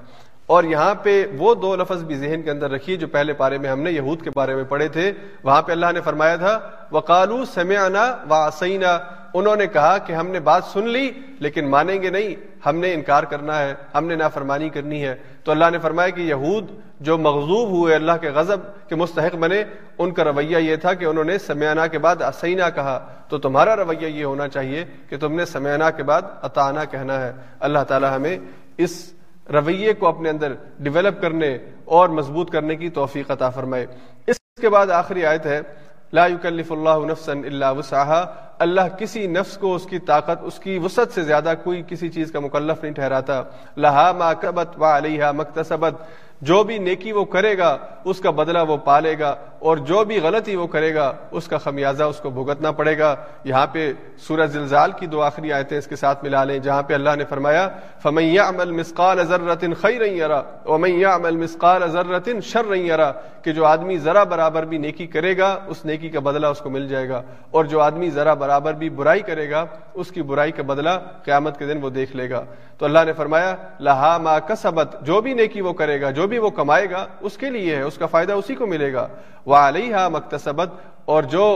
اور یہاں پہ وہ دو لفظ بھی ذہن کے اندر رکھیے جو پہلے پارے میں ہم نے یہود کے بارے میں پڑھے تھے۔ وہاں پہ اللہ نے فرمایا تھا وقالو سمعنا واسینا انہوں نے کہا کہ ہم نے بات سن لی لیکن مانیں گے نہیں، ہم نے انکار کرنا ہے، ہم نے نافرمانی کرنی ہے۔ تو اللہ نے فرمایا کہ یہود جو مغزوب ہوئے اللہ کے غضب کے مستحق بنے، ان کا رویہ یہ تھا کہ انہوں نے سمیانہ کے بعد اسینا کہا۔ تو تمہارا رویہ یہ ہونا چاہیے کہ تم نے سمیانہ کے بعد اطانا کہنا ہے۔ اللہ تعالی ہمیں اس رویے کو اپنے اندر ڈیولپ کرنے اور مضبوط کرنے کی توفیق عطا فرمائے۔ اس کے بعد آخری آیت ہے، لا يكلف اللہ نفسا الا وسعها اللہ کسی نفس کو اس کی طاقت، اس کی وسعت سے زیادہ کوئی کسی چیز کا مکلف نہیں ٹھہراتا۔ لہا ما کبت وعلیہا مکتسبت جو بھی نیکی وہ کرے گا، اس کا بدلہ وہ پالے گا، اور جو بھی غلطی وہ کرے گا، اس کا خمیازہ اس کو بھگتنا پڑے گا۔ یہاں پہ سورج زلزال کی دو آخری آیتیں اس کے ساتھ ملا لیں، جہاں پہ اللہ نے فرمایا فمیا امل مسقال ازرتن خی رہی یرا ومیا امل مسقال ازرتن شر رہی یرا کہ جو آدمی ذرا برابر بھی نیکی کرے گا، اس نیکی کا بدلہ اس کو مل جائے گا۔ اور جو آدمی ذرا برابر بھی برائی کرے گا، اس کی برائی کا بدلہ قیامت کے دن وہ دیکھ لے گا۔ تو اللہ نے فرمایا لہا ما کسبت جو بھی نیکی وہ کرے گا، جو بھی وہ کمائے گا، اس کے لیے ہے، اس کا فائدہ اسی کو ملے گا۔ وہ علیہ مکتسبت اور جو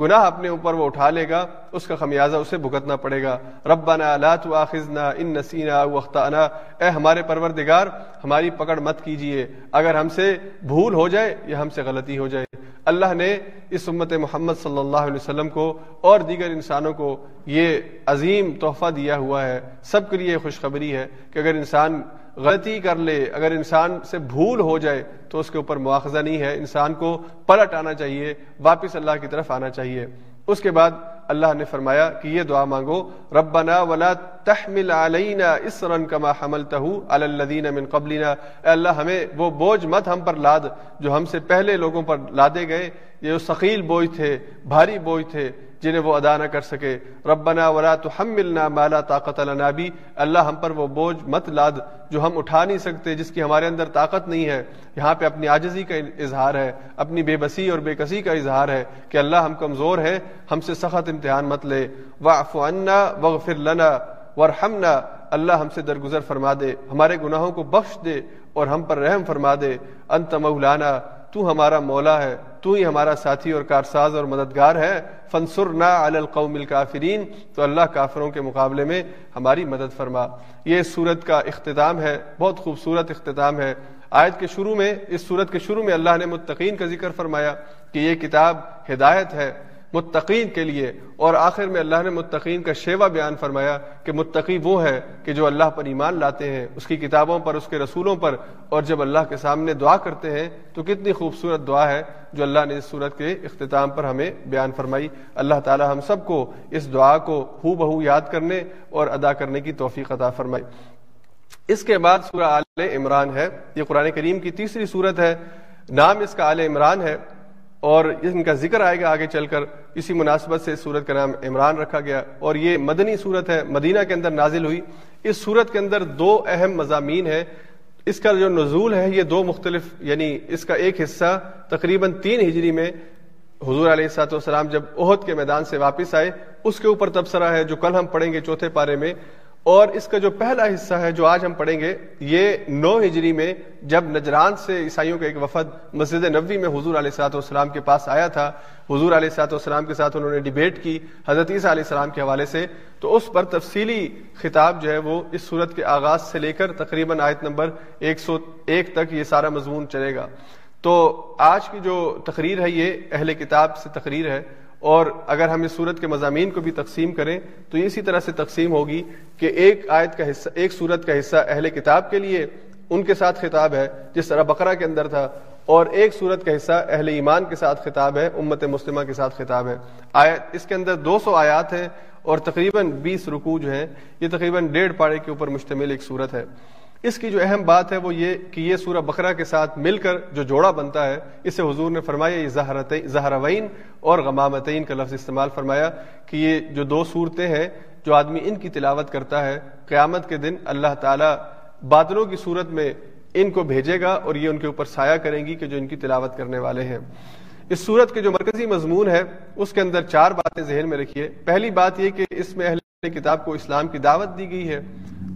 گناہ اپنے اوپر وہ اٹھا لے گا، اس کا خمیازہ اسے بھگتنا پڑے گا۔ ربنا لا تؤاخذنا ان نسینا او اخطانا اے ہمارے پروردگار، ہماری پکڑ مت کیجیے۔ اگر ہم سے بھول ہو جائے، یا ہم سے غلطی ہو جائے۔ اللہ نے اس امت محمد صلی اللہ علیہ وسلم کو اور دیگر انسانوں کو یہ عظیم تحفہ دیا ہوا ہے۔ سب کے لیے خوشخبری ہے کہ اگر انسان غلطی کر لے۔ اگر انسان سے بھول ہو جائے تو اس کے اوپر مواخذہ نہیں ہے۔ انسان کو پلٹ آنا چاہیے، واپس اللہ کی طرف آنا چاہیے۔ اس کے بعد اللہ نے فرمایا کہ یہ دعا مانگو، ربنا ولا تحمل علینا اسرا كما حملته على الذين من قبلنا۔ اے اللہ، ہمیں وہ بوجھ مت ہم پر لاد جو ہم سے پہلے لوگوں پر لادے گئے۔ یہ ثقیل بوجھ تھے، بھاری بوجھ تھے۔ جنہیں وہ ادا نہ کر سکے۔ ربنا ولا تحملنا ما لا طاقت لنا بھی اللہ ہم پر وہ بوجھ مت لاد جو ہم اٹھا نہیں سکتے، جس کی ہمارے اندر طاقت نہیں ہے۔ یہاں پہ اپنی عاجزی کا اظہار ہے، اپنی بے بسی اور بے کسی کا اظہار ہے کہ اللہ ہم کمزور ہے، ہم سے سخت امتحان مت لے۔ واعف عنا واغفر لنا ورحمنا اللہ ہم سے درگزر فرما دے، ہمارے گناہوں کو بخش دے اور ہم پر رحم فرما دے۔ انت مولانا، تو ہمارا مولا ہے۔ تو ہی ہمارا ساتھی اور کارساز اور مددگار ہے۔ فنسر نا القوم الکافرین۔ تو اللہ کافروں کے مقابلے میں ہماری مدد فرما۔ یہ سورت کا اختتام ہے، بہت خوبصورت اختتام ہے۔ آیت کے شروع میں، اس صورت کے شروع میں اللہ نے متقین کا ذکر فرمایا کہ یہ کتاب ہدایت ہے۔ متقین کے لیے اور آخر میں اللہ نے متقین کا شیوا بیان فرمایا کہ متقی وہ ہے کہ جو اللہ پر ایمان لاتے ہیں، اس کی کتابوں پر، اس کے رسولوں پر۔ اور جب اللہ کے سامنے دعا کرتے ہیں، تو کتنی خوبصورت دعا ہے جو اللہ نے اس صورت کے اختتام پر ہمیں بیان فرمائی۔ اللہ تعالی ہم سب کو اس دعا کو ہو بہو یاد کرنے اور ادا کرنے کی توفیق عطا فرمائی۔ اس کے بعد سورہ آل عمران ہے۔ یہ قرآن کریم کی تیسری صورت ہے۔ نام اس کا آل عمران ہے۔ اور ان کا ذکر آئے گا آگے چل کر، اسی مناسبت سے سورت کا نام عمران رکھا گیا اور یہ مدنی صورت ہے، مدینہ کے اندر نازل ہوئی۔ اس صورت کے اندر دو اہم مضامین ہیں۔ اس کا جو نزول ہے، یہ دو مختلف یعنی اس کا ایک حصہ تقریباً تین ہجری میں حضور علیہ السلاۃ والسلام جب عہد کے میدان سے واپس آئے، اس کے اوپر تبصرہ ہے جو کل ہم پڑھیں گے چوتھے پارے میں۔ اور اس کا جو پہلا حصہ ہے جو آج ہم پڑھیں گے، یہ نو ہجری میں جب نجران سے عیسائیوں کا ایک وفد مسجد نبوی میں حضور علیہ سات والسلام کے پاس آیا تھا، حضور علیہ سات والسلام کے ساتھ انہوں نے ڈیبیٹ کی حضرت عیسیٰ علیہ السلام کے حوالے سے، تو اس پر تفصیلی خطاب جو ہے وہ اس صورت کے آغاز سے لے کر تقریباً آیت نمبر ایک سو ایک تک یہ سارا مضمون چلے گا۔ تو آج کی جو تقریر ہے، یہ اہل کتاب سے تقریر ہے۔ اور اگر ہم اس صورت کے مضامین کو بھی تقسیم کریں تو یہ اسی طرح سے تقسیم ہوگی کہ ایک آیت کا حصہ ایک صورت کا حصہ اہل کتاب کے لیے ان کے ساتھ خطاب ہے، جس طرح بقرہ کے اندر تھا، اور ایک صورت کا حصہ اہل ایمان کے ساتھ خطاب ہے، امت مسلمہ کے ساتھ خطاب ہے۔ آیت اس کے اندر دو سو آیات ہیں اور تقریباً بیس رکوع جو ہیں، یہ تقریباً ڈیڑھ پاڑے کے اوپر مشتمل ایک صورت ہے۔ اس کی جو اہم بات ہے وہ یہ کہ یہ سورہ بقرہ کے ساتھ مل کر جو جوڑا بنتا ہے، اسے حضور نے فرمایا، یہ زہروین اور غمامتین کا لفظ استعمال فرمایا کہ یہ جو دو صورتیں ہیں، جو آدمی ان کی تلاوت کرتا ہے، قیامت کے دن اللہ تعالی بادلوں کی صورت میں ان کو بھیجے گا اور یہ ان کے اوپر سایہ کریں گی کہ جو ان کی تلاوت کرنے والے ہیں۔ اس صورت کے جو مرکزی مضمون ہے، اس کے اندر چار باتیں ذہن میں رکھیے۔ پہلی بات یہ کہ اس میں اہل کتاب کو اسلام کی دعوت دی گئی ہے۔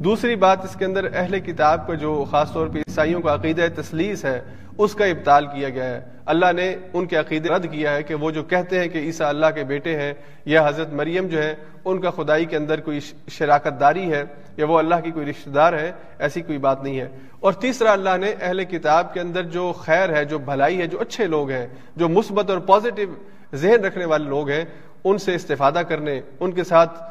دوسری بات اس کے اندر اہل کتاب کا جو خاص طور پہ عیسائیوں کا عقیدہ تسلیس ہے، اس کا ابتال کیا گیا ہے۔ اللہ نے ان کے عقیدے رد کیا ہے کہ وہ جو کہتے ہیں کہ عیسیٰ اللہ کے بیٹے ہیں یا حضرت مریم جو ہے ان کا خدائی کے اندر کوئی شراکت داری ہے یا وہ اللہ کی کوئی رشتہ دار ہے، ایسی کوئی بات نہیں ہے۔ اور تیسرا، اللہ نے اہل کتاب کے اندر جو خیر ہے، جو بھلائی ہے، جو اچھے لوگ ہیں، جو مثبت اور پازیٹو ذہن رکھنے والے لوگ ہیں، ان سے استفادہ کرنے، ان کے ساتھ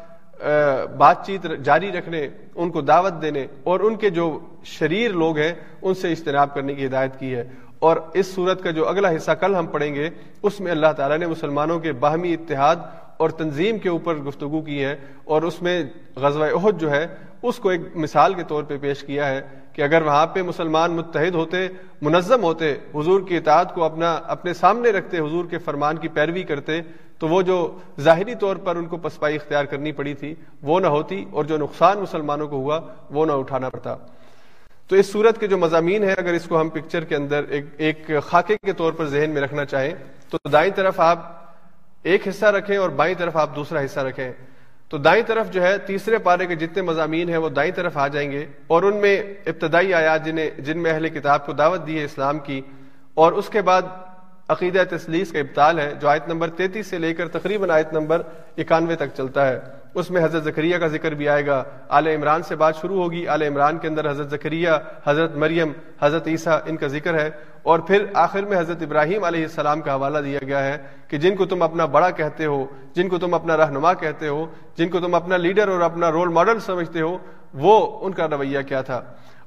بات چیت جاری رکھنے، ان کو دعوت دینے اور ان کے جو شریر لوگ ہیں، ان سے اجتناب کرنے کی ہدایت کی ہے۔ اور اس صورت کا جو اگلا حصہ کل ہم پڑھیں گے، اس میں اللہ تعالیٰ نے مسلمانوں کے باہمی اتحاد اور تنظیم کے اوپر گفتگو کی ہے۔ اور اس میں غزوہ عہد جو ہے، اس کو ایک مثال کے طور پہ پیش کیا ہے کہ اگر وہاں پہ مسلمان متحد ہوتے، منظم ہوتے، حضور کی اطاعت کو اپنا، اپنے سامنے رکھتے، حضور کے فرمان کی پیروی کرتے تو وہ جو ظاہری طور پر ان کو پسپائی اختیار کرنی پڑی تھی، وہ نہ ہوتی اور جو نقصان مسلمانوں کو ہوا، وہ نہ اٹھانا پڑتا۔ تو اس صورت کے جو مضامین ہیں، اگر اس کو ہم پکچر کے اندر ایک ایک خاکے کے طور پر ذہن میں رکھنا چاہیں، تو دائیں طرف آپ ایک حصہ رکھیں اور بائیں طرف آپ دوسرا حصہ رکھیں۔ تو دائیں طرف جو ہے، تیسرے پارے کے جتنے مضامین ہیں، وہ دائیں طرف آ جائیں گے۔ اور ان میں ابتدائی آیات جنہیں، جن میں اہل کتاب کو دعوت دی ہے اسلام کی، اور اس کے بعد عقیدہ تسلیس کا ابتال ہے، جو آیت نمبر تینتیس سے لے کر تقریباً آیت نمبر اکانوے تک چلتا ہے۔ اس میں حضرت ذکریہ کا ذکر بھی آئے گا۔ آل عمران سے بات شروع ہوگی۔ آل عمران کے اندر حضرت ذکریہ حضرت مریم، حضرت عیسیٰ، ان کا ذکر ہے۔ اور پھر آخر میں حضرت ابراہیم علیہ السلام کا حوالہ دیا گیا ہے کہ جن کو تم اپنا بڑا کہتے ہو، جن کو تم اپنا رہنما کہتے ہو، جن کو تم اپنا لیڈر اور اپنا رول ماڈل سمجھتے ہو، وہ ان کا رویہ کیا تھا؟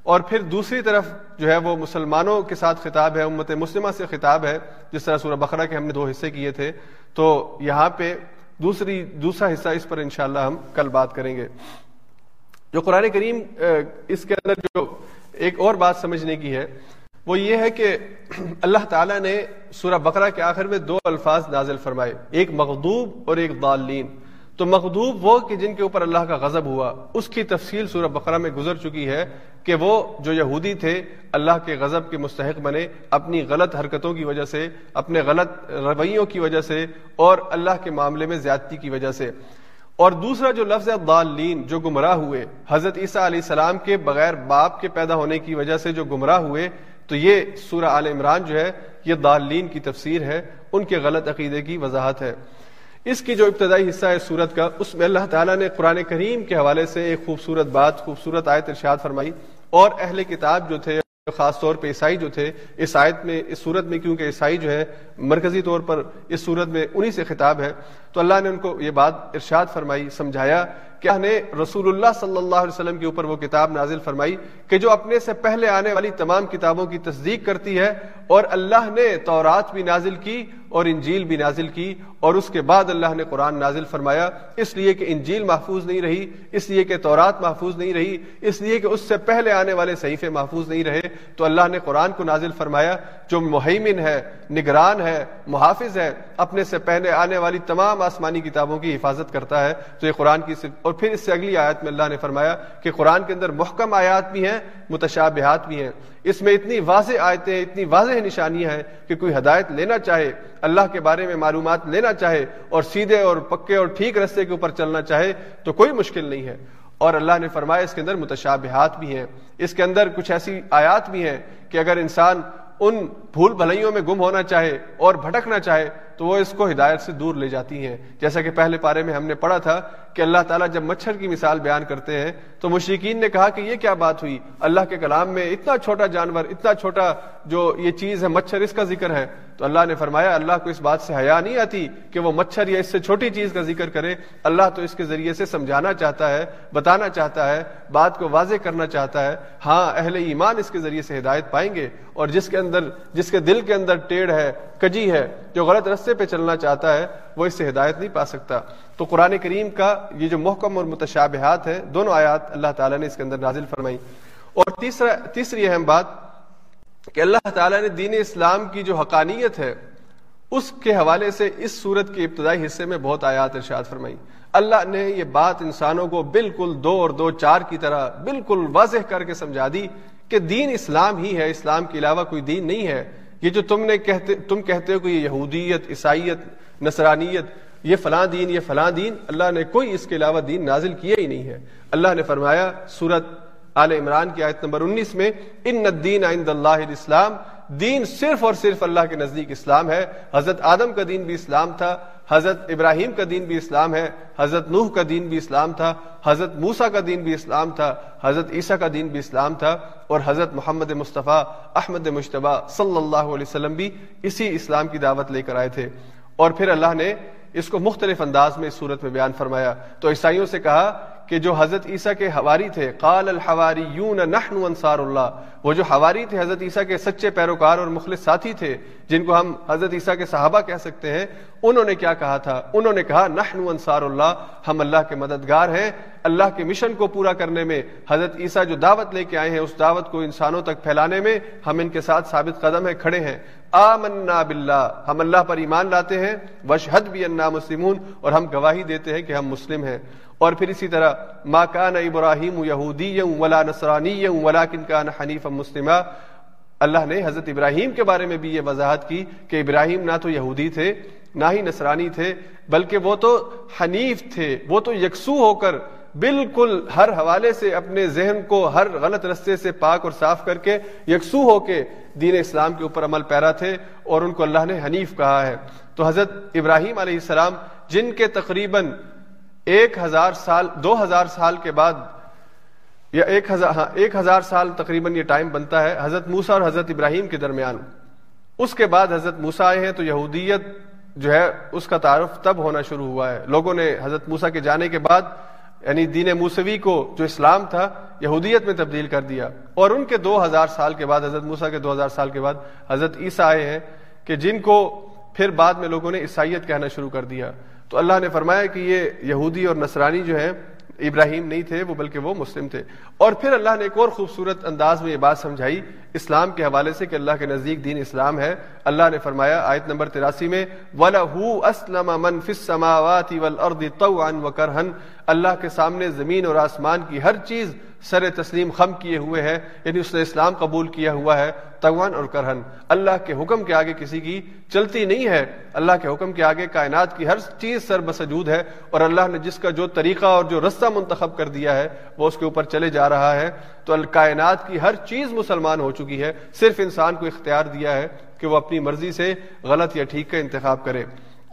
اور پھر دوسری طرف جو ہے وہ مسلمانوں کے ساتھ خطاب ہے، امت مسلمہ سے خطاب ہے، جس طرح سورہ بقرہ کے ہم نے دو حصے کیے تھے۔ تو یہاں پہ دوسری، دوسرا حصہ اس پر انشاءاللہ ہم کل بات کریں گے۔ جو قرآن کریم اس کے اندر جو ایک اور بات سمجھنے کی ہے، وہ یہ ہے کہ اللہ تعالیٰ نے سورہ بقرہ کے آخر میں دو الفاظ نازل فرمائے، ایک مغدوب اور ایک دالین تو مغدوب وہ کہ جن کے اوپر اللہ کا غضب ہوا، اس کی تفصیل سورہ بقرہ میں گزر چکی ہے کہ وہ جو یہودی تھے، اللہ کے غضب کے مستحق بنے اپنی غلط حرکتوں کی وجہ سے، اپنے غلط رویوں کی وجہ سے اور اللہ کے معاملے میں زیادتی کی وجہ سے۔ اور دوسرا جو لفظ ہے دالین جو گمراہ ہوئے۔ حضرت عیسیٰ علیہ السلام کے بغیر باپ کے پیدا ہونے کی وجہ سے جو گمراہ ہوئے، تو یہ سورہ عال عمران جو ہے، یہ دالین کی تفسیر ہے، ان کے غلط عقیدے کی وضاحت ہے۔ اس کی جو ابتدائی حصہ ہے سورت کا، اس میں اللہ تعالیٰ نے قرآن کریم کے حوالے سے ایک خوبصورت بات، خوبصورت آیت ارشاد فرمائی۔ اور اہل کتاب جو تھے، خاص طور پہ عیسائی جو تھے، اس آیت میں، اس صورت میں، کیونکہ عیسائی جو ہے مرکزی طور پر اس صورت میں انہی سے خطاب ہے۔ تو اللہ نے ان کو یہ بات ارشاد فرمائی، سمجھایا کہ نے رسول اللہ صلی اللہ علیہ وسلم کے اوپر وہ کتاب نازل فرمائی کہ جو اپنے سے پہلے آنے والی تمام کتابوں کی تصدیق کرتی ہے اور اللہ نے تورات بھی نازل کی اور انجیل بھی نازل کی اور اس کے بعد اللہ نے قرآن نازل فرمایا، اس لیے کہ انجیل محفوظ نہیں رہی، اس لیے کہ تورات محفوظ نہیں رہی، اس لیے کہ اس سے پہلے آنے والے صحیفے محفوظ نہیں رہے۔ تو اللہ نے قرآن کو نازل فرمایا، جو مہیمن ہے، نگران ہے، محافظ ہے، اپنے سے پہلے آنے والی تمام آسمانی کتابوں کی حفاظت کرتا ہے۔ تو یہ قرآن کی صرف اور پھر اس سے اگلی آیت میں اللہ نے فرمایا کہ قرآن کے اندر محکم آیات بھی ہیں، متشابہات بھی ہیں۔ اس میں اتنی واضح آیتیں، اتنی واضح نشانیاں ہیں کہ کوئی ہدایت لینا چاہے، اللہ کے بارے میں معلومات لینا چاہے اور سیدھے اور پکے اور ٹھیک رستے کے اوپر چلنا چاہے تو کوئی مشکل نہیں ہے۔ اور اللہ نے فرمایا اس کے اندر متشابہات بھی ہیں۔ اس کے اندر کچھ ایسی آیات بھی ہیں کہ اگر انسان ان بھول بھلائیوں میں گم ہونا چاہے اور بھٹکنا چاہے تو وہ اس کو ہدایت سے دور لے جاتی ہیں۔ جیسا کہ پہلے پارے میں ہم نے پڑھا تھا کہ اللہ تعالیٰ جب مچھر کی مثال بیان کرتے ہیں تو مشرقین نے کہا کہ یہ کیا بات ہوئی؟ اللہ کے کلام میں اتنا چھوٹا جانور، اتنا چھوٹا جو یہ چیز ہے، مچھر اس کا ذکر ہے۔ تو اللہ نے فرمایا، اللہ کو اس بات سے حیا نہیں آتی کہ وہ مچھر یا اس سے چھوٹی چیز کا ذکر کرے۔ اللہ تو اس کے ذریعے سے سمجھانا چاہتا ہے، بتانا چاہتا ہے، بات کو واضح کرنا چاہتا ہے۔ ہاں اہل ایمان اس کے ذریعے سے ہدایت پائیں گے۔ اور جس کے اندر، جس کے دل کے اندر ٹیڑھ ہے کجی ہے، جو غلط رستے پہ چلنا چاہتا ہے، وہ اس سے ہدایت نہیں پا سکتا۔ تو قرآن کریم کا یہ جو محکم اور متشابہات ہے، دونوں آیات اللہ تعالیٰ نے اس کے اندر نازل فرمائی۔ اور تیسرا، تیسری اہم بات کہ اللہ تعالیٰ نے دین اسلام کی جو حقانیت ہے، اس کے حوالے سے اس صورت کے ابتدائی حصے میں بہت آیات ارشاد فرمائی۔ اللہ نے یہ بات انسانوں کو بالکل دو اور دو چار کی طرح بالکل واضح کر کے سمجھا دی کہ دین اسلام ہی ہے، اسلام کے علاوہ کوئی دین نہیں ہے۔ یہ جو تم نے کہتے تم کہتے ہو کہ یہ یہودیت، عیسائیت، نصرانیت، یہ فلاں دین، یہ فلاں دین، اللہ نے کوئی اس کے علاوہ دین نازل کیا ہی نہیں ہے۔ اللہ نے فرمایا سورت آل عمران کی آیت نمبر انیس میں، ان الدین عند اللہ الاسلام دین صرف اور صرف اللہ کے نزدیک اسلام ہے۔ حضرت آدم کا دین بھی اسلام تھا، حضرت ابراہیم کا دین بھی اسلام ہے، حضرت نوح کا دین بھی اسلام تھا، حضرت موسا کا دین بھی اسلام تھا، حضرت عیسیٰ کا دین بھی اسلام تھا اور حضرت محمد مصطفیٰ، احمد مشتبہ صلی اللہ علیہ وسلم بھی اسی اسلام کی دعوت لے کر آئے تھے۔ اور پھر اللہ نے اس کو مختلف انداز میں اس صورت میں بیان فرمایا۔ تو عیسائیوں سے کہا کہ جو حضرت عیسیٰ کے حواری تھے، قال الحواری یون نحن انصار اللہ، وہ جو حواری تھے حضرت عیسیٰ کے سچے پیروکار اور مخلص ساتھی تھے، جن کو ہم حضرت عیسیٰ کے صحابہ کہہ سکتے ہیں انہوں نے کیا کہا تھا؟ انہوں نے کہا، نحن انصار اللہ، ہم اللہ کے مددگار ہیں۔ اللہ کے مشن کو پورا کرنے میں، حضرت عیسیٰ جو دعوت لے کے آئے ہیں، اس دعوت کو انسانوں تک پھیلانے میں ہم ان کے ساتھ ثابت قدم ہیں، کھڑے ہیں۔ آمنا باللہ، ہم اللہ پر ایمان لاتے ہیں۔ وشحد بھی انا مسلمون، اور ہم گواہی دیتے ہیں کہ ہم مسلم ہیں۔ اور پھر اسی طرح، ما کان ابراہیم یہودی ولا نصرانی ولا کن کان حنیف مسلمہ اللہ نے حضرت ابراہیم کے بارے میں بھی یہ وضاحت کی کہ ابراہیم نہ تو یہودی تھے نہ ہی نصرانی تھے، بلکہ وہ تو حنیف تھے، وہ تو یکسو ہو کر بالکل ہر حوالے سے اپنے ذہن کو ہر غلط رستے سے پاک اور صاف کر کے یکسو ہو کے دین اسلام کے اوپر عمل پیرا تھے اور ان کو اللہ نے حنیف کہا ہے۔ تو حضرت ابراہیم علیہ السلام، جن کے تقریباً ایک ہزار سال، دو ہزار سال کے بعد، یا ایک ہزار ہاں ایک ہزار سال تقریباً یہ ٹائم بنتا ہے، حضرت موسا اور حضرت ابراہیم کے درمیان۔ اس کے بعد حضرت موسا آئے ہیں تو یہودیت جو ہے، اس کا تعارف تب ہونا شروع ہوا ہے۔ لوگوں نے حضرت موسا کے جانے کے بعد یعنی دین موسوی کو جو اسلام تھا، یہودیت میں تبدیل کر دیا۔ اور ان کے دو ہزار سال کے بعد، حضرت موسا کے دو ہزار سال کے بعد، حضرت عیسیٰ آئے ہیں کہ جن کو پھر بعد میں لوگوں نے عیسائیت کہنا شروع کر دیا۔ تو اللہ نے فرمایا کہ یہ یہودی اور نصرانی جو ہے ابراہیم نہیں تھے، وہ بلکہ وہ مسلم تھے۔ اور پھر اللہ نے ایک اور خوبصورت انداز میں یہ بات سمجھائی، اسلام کے حوالے سے کہ اللہ کے نزدیک دین اسلام ہے۔ اللہ نے فرمایا، آیت نمبر تراسی میں، وَلَهُ أَسْلَمَ مَن فِي السَّمَاوَاتِ وَالْأَرْضِ طَوْعًا وَكَرْهًا۔ اللہ کے سامنے زمین اور آسمان کی ہر چیز سر تسلیم خم کیے ہوئے ہے یعنی اس نے اسلام قبول کیا ہوا ہے تغوان اور کرہن۔ اللہ کے حکم کے آگے کسی کی چلتی نہیں ہے۔ اللہ کے حکم کے آگے کائنات کی ہر چیز سر بسجود ہے اور اللہ نے جس کا جو طریقہ اور جو رستہ منتخب کر دیا ہے، وہ اس کے اوپر چلے جا رہا ہے۔ تو کائنات کی ہر چیز مسلمان ہو چکی ہے۔ صرف انسان کو اختیار دیا ہے کہ وہ اپنی مرضی سے غلط یا ٹھیک کا انتخاب کرے۔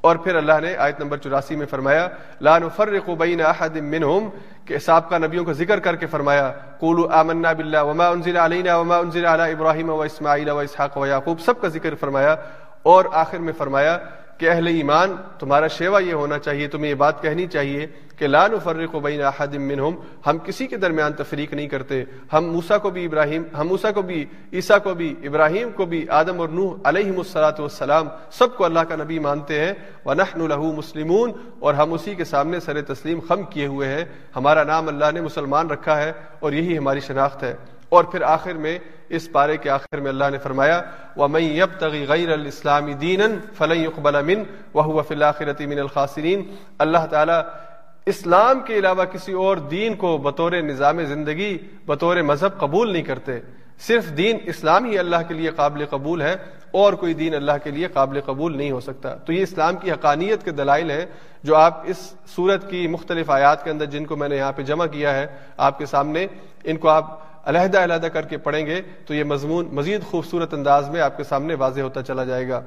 اور پھر اللہ نے آیت نمبر چوراسی میں فرمایا لان فرق بین احد منہم، کہ سابقہ نبیوں کا ذکر کر کے فرمایا، قولوا آمنا باللہ وما انزل علینا وما انزل علی ابراہیم و اسماعیل و اسحاق و یعقوب، سب کا ذکر فرمایا، اور آخر میں فرمایا کہ اہل ایمان، تمہارا شیوا یہ ہونا چاہیے، تمہیں یہ بات کہنی چاہیے کہ لا نفرق بین احد منہم، ہم کسی کے درمیان تفریق نہیں کرتے۔ ہم موسا کو بھی ابراہیم، ہم موسا کو بھی عیسیٰ کو بھی، ابراہیم کو بھی، آدم اور نوح علیہ السلاۃ والسلام، سب کو اللہ کا نبی مانتے ہیں۔ ونحن له مسلمون، اور ہم اسی کے سامنے سر تسلیم خم کیے ہوئے ہیں۔ ہمارا نام اللہ نے مسلمان رکھا ہے، اور یہی ہماری شناخت ہے۔ اور پھر آخر میں، اس پارے کے آخر میں اللہ نے فرمایا، وَمَن يَبْتَغِ غَيْرَ الْإِسْلَامِ دِينًا فَلَن يُقْبَلَ مِنْ وَهُوَ فِي الْآخِرَةِ مِنَ الْخَاسِرِينَ۔ اللہ تعالی اسلام کے علاوہ کسی اور دین کو بطور نظام زندگی، بطور مذہب قبول نہیں کرتے۔ صرف دین اسلام ہی اللہ کے لیے قابل قبول ہے اور کوئی دین اللہ کے لیے قابل قبول نہیں ہو سکتا۔ تو یہ اسلام کی حقانیت کے دلائل ہیں جو آپ اس صورت کی مختلف آیات کے اندر جن کو میں نے یہاں پہ جمع کیا ہے، آپ کے سامنے ان کو آپ علیحدہ علیحدہ کر کے پڑھیں گے تو یہ مضمون مزید خوبصورت انداز میں آپ کے سامنے واضح ہوتا چلا جائے گا۔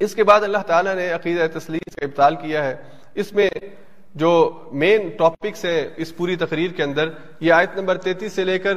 اس کے بعد اللہ تعالیٰ نے عقیدہ تسلیم کا ابتال کیا ہے۔ اس میں جو مین ٹاپکس ہیں اس پوری تقریر کے اندر، یہ آیت نمبر تینتیس سے لے کر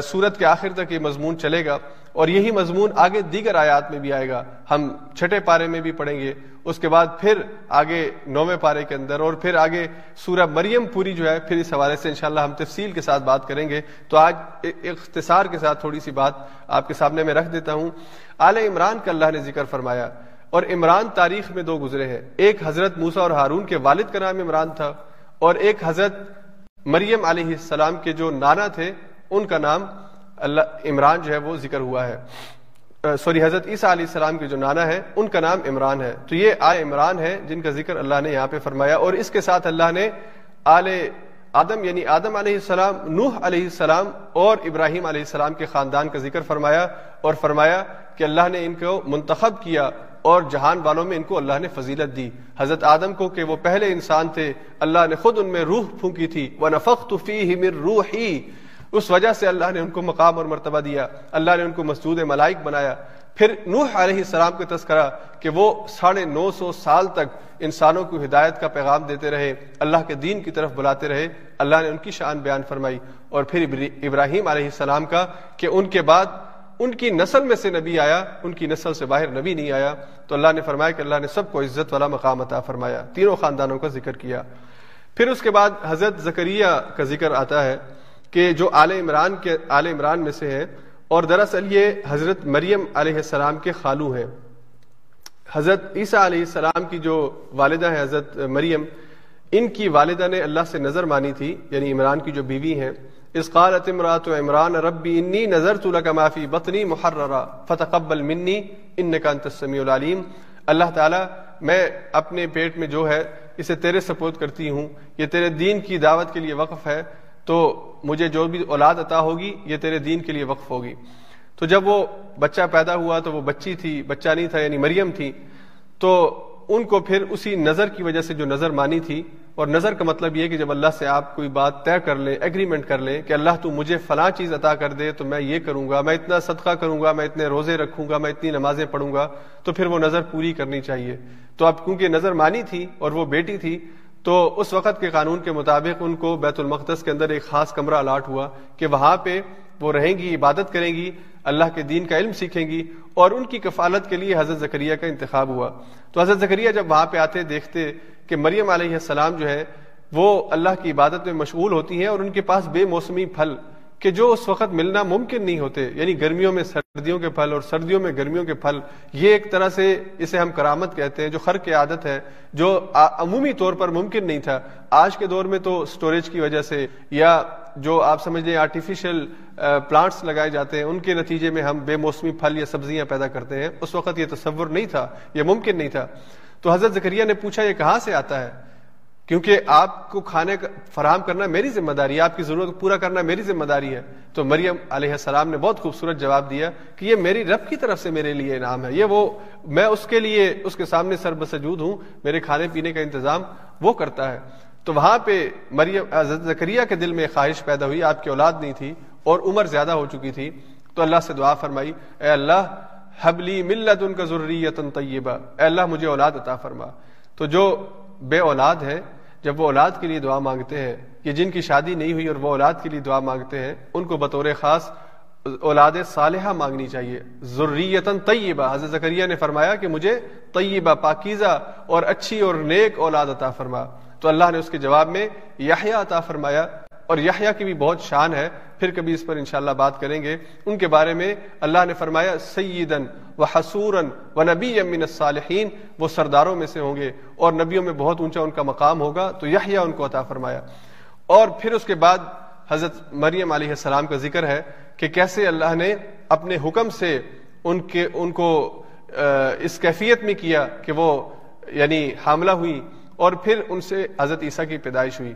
سورت کے آخر تک یہ مضمون چلے گا۔ اور یہی مضمون آگے دیگر آیات میں بھی آئے گا۔ ہم چھٹے پارے میں بھی پڑھیں گے۔ اس کے بعد پھر آگے نویں پارے کے اندر اور پھر آگے سورہ مریم پوری جو ہے، پھر اس حوالے سے انشاءاللہ ہم تفصیل کے ساتھ بات کریں گے۔ تو آج اختصار کے ساتھ تھوڑی سی بات آپ کے سامنے میں رکھ دیتا ہوں۔ آل عمران کا اللہ نے ذکر فرمایا اور عمران تاریخ میں دو گزرے ہیں۔ ایک حضرت موسا اور ہارون کے والد کا نام عمران تھا اور ایک حضرت مریم علیہ السلام کے جو نانا تھے، ان کا نام اللہ عمران جو ہے وہ ذکر ہوا ہے۔ سوری، حضرت عیسیٰ علیہ السلام کے جو نانا ہے ان کا نام عمران ہے۔ تو یہ آ عمران ہے جن کا ذکر اللہ نے یہاں پہ فرمایا۔ اور اس کے ساتھ اللہ نے آل آدم یعنی آدم علیہ السلام، نوح علیہ السلام اور ابراہیم علیہ السلام کے خاندان کا ذکر فرمایا اور فرمایا کہ اللہ نے ان کو منتخب کیا اور جہان والوں میں ان کو اللہ نے فضیلت دی۔ حضرت آدم کو کہ وہ پہلے انسان تھے، اللہ نے خود ان میں روح پھونکی تھی۔ وہ نفق روح ہی اس وجہ سے اللہ نے ان کو مقام اور مرتبہ دیا۔ اللہ نے ان کو مسجود ملائک بنایا۔ پھر نوح علیہ السلام کو تذکرہ کہ وہ ساڑھے نو سو سال تک انسانوں کو ہدایت کا پیغام دیتے رہے، اللہ کے دین کی طرف بلاتے رہے۔ اللہ نے ان کی شان بیان فرمائی۔ اور پھر ابراہیم علیہ السلام کا کہ ان کے بعد ان کی نسل میں سے نبی آیا، ان کی نسل سے باہر نبی نہیں آیا۔ تو اللہ نے فرمایا کہ اللہ نے سب کو عزت والا مقام عطا فرمایا۔ تینوں خاندانوں کا ذکر کیا۔ پھر اس کے بعد حضرت زکریہ کا ذکر آتا ہے کہ جو آل عمران کے، آل عمران میں سے ہے اور دراصل یہ حضرت مریم علیہ السلام کے خالو ہیں۔ حضرت عیسیٰ علیہ السلام کی جو والدہ ہے حضرت مریم، ان کی والدہ نے اللہ سے نظر مانی تھی یعنی عمران کی جو بیوی ہیں۔ اس قالت امرات عمران، ربی انی نظر تو معافی بطنی محررا، فتقبل منی ان کا انتسمی العلیم۔ اللہ تعالیٰ، میں اپنے پیٹ میں جو ہے، اسے تیرے سپورٹ کرتی ہوں۔ یہ تیرے دین کی دعوت کے لیے وقف ہے۔ تو مجھے جو بھی اولاد عطا ہوگی، یہ تیرے دین کے لیے وقف ہوگی۔ تو جب وہ بچہ پیدا ہوا، تو وہ بچی تھی، بچہ نہیں تھا یعنی مریم تھی۔ تو ان کو پھر اسی نظر کی وجہ سے جو نظر مانی تھی اور نظر کا مطلب یہ کہ جب اللہ سے آپ کوئی بات طے کر لیں ایگریمنٹ کر لیں کہ اللہ تو مجھے فلاں چیز عطا کر دے، تو میں یہ کروں گا، میں اتنا صدقہ کروں گا، میں اتنے روزے رکھوں گا، میں اتنی نمازیں پڑھوں گا، تو پھر وہ نظر پوری کرنی چاہیے۔ تو اب کیونکہ نظر مانی تھی اور وہ بیٹی تھی، تو اس وقت کے قانون کے مطابق ان کو بیت المقدس کے اندر ایک خاص کمرہ الاٹ ہوا کہ وہاں پہ وہ رہیں گی، عبادت کریں گی، اللہ کے دین کا علم سیکھیں گی اور ان کی کفالت کے لیے حضرت زکریہ کا انتخاب ہوا۔ تو حضرت زکریہ جب وہاں پہ آتے، دیکھتے کہ مریم علیہ السلام جو ہے وہ اللہ کی عبادت میں مشغول ہوتی ہیں اور ان کے پاس بے موسمی پھل کہ جو اس وقت ملنا ممکن نہیں ہوتے یعنی گرمیوں میں سردیوں کے پھل اور سردیوں میں گرمیوں کے پھل، یہ ایک طرح سے اسے ہم کرامت کہتے ہیں، جو خر کی عادت ہے، جو عمومی طور پر ممکن نہیں تھا۔ آج کے دور میں تو سٹوریج کی وجہ سے یا جو آپ سمجھ لیں آرٹیفیشل پلانٹس لگائے جاتے ہیں، ان کے نتیجے میں ہم بے موسمی پھل یا سبزیاں پیدا کرتے ہیں۔ اس وقت یہ تصور نہیں تھا، یہ ممکن نہیں تھا۔ تو حضرت ذکریہ نے پوچھا، یہ کہاں سے آتا ہے؟ کیونکہ آپ کو کھانے فراہم کرنا میری ذمہ داری ہے، آپ کی ضرورت پورا کرنا میری ذمہ داری ہے۔ تو مریم علیہ السلام نے بہت خوبصورت جواب دیا کہ یہ میری رب کی طرف سے میرے لیے انعام ہے۔ یہ وہ، میں اس کے لیے، اس کے سامنے سر بسجود ہوں، میرے کھانے پینے کا انتظام وہ کرتا ہے۔ تو وہاں پہ مریم زکریہ کے دل میں خواہش پیدا ہوئی، آپ کی اولاد نہیں تھی اور عمر زیادہ ہو چکی تھی۔ تو اللہ سے دعا فرمائی، اے اللہ حبلی ملت ان کا ضروریت طیبہ۔ اے اللہ، مجھے اولاد عطا فرما۔ تو جو بے اولاد ہے جب وہ اولاد کے لیے دعا مانگتے ہیں کہ جن کی شادی نہیں ہوئی اور وہ اولاد کے لیے دعا مانگتے ہیں، ان کو بطور خاص اولاد صالحہ مانگنی چاہیے۔ ضروریتاً طیبہ۔ حضرت زکریہ نے فرمایا کہ مجھے طیبہ، پاکیزہ اور اچھی اور نیک اولاد عطا فرما۔ تو اللہ نے اس کے جواب میں یحییٰ عطا فرمایا۔ اور یحییٰ کی بھی بہت شان ہے، پھر کبھی اس پر انشاءاللہ بات کریں گے۔ ان کے بارے میں اللہ نے فرمایا، سیدن و حسورن و نبی امین الصالحین۔ وہ سرداروں میں سے ہوں گے اور نبیوں میں بہت اونچا ان کا مقام ہوگا۔ تو یحییٰ ان کو عطا فرمایا۔ اور پھر اس کے بعد حضرت مریم علیہ السلام کا ذکر ہے کہ کیسے اللہ نے اپنے حکم سے ان کے، ان کو اس کیفیت میں کیا کہ وہ یعنی حاملہ ہوئی اور پھر ان سے حضرت عیسیٰ کی پیدائش ہوئی۔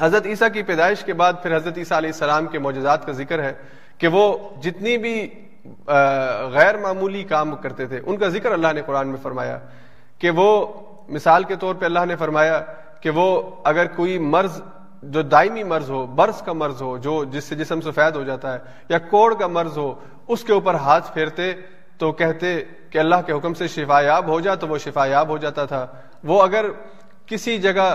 حضرت عیسیٰ کی پیدائش کے بعد پھر حضرت عیسیٰ علیہ السلام کے معجزات کا ذکر ہے کہ وہ جتنی بھی غیر معمولی کام کرتے تھے، ان کا ذکر اللہ نے قرآن میں فرمایا کہ وہ، مثال کے طور پہ اللہ نے فرمایا کہ وہ اگر کوئی مرض، جو دائمی مرض ہو، برس کا مرض ہو، جو جس سے جسم سفید ہو جاتا ہے، یا کوڑ کا مرض ہو، اس کے اوپر ہاتھ پھیرتے تو کہتے کہ اللہ کے حکم سے شفا یاب ہو جا تو وہ شفا یاب ہو جاتا تھا۔ وہ اگر کسی جگہ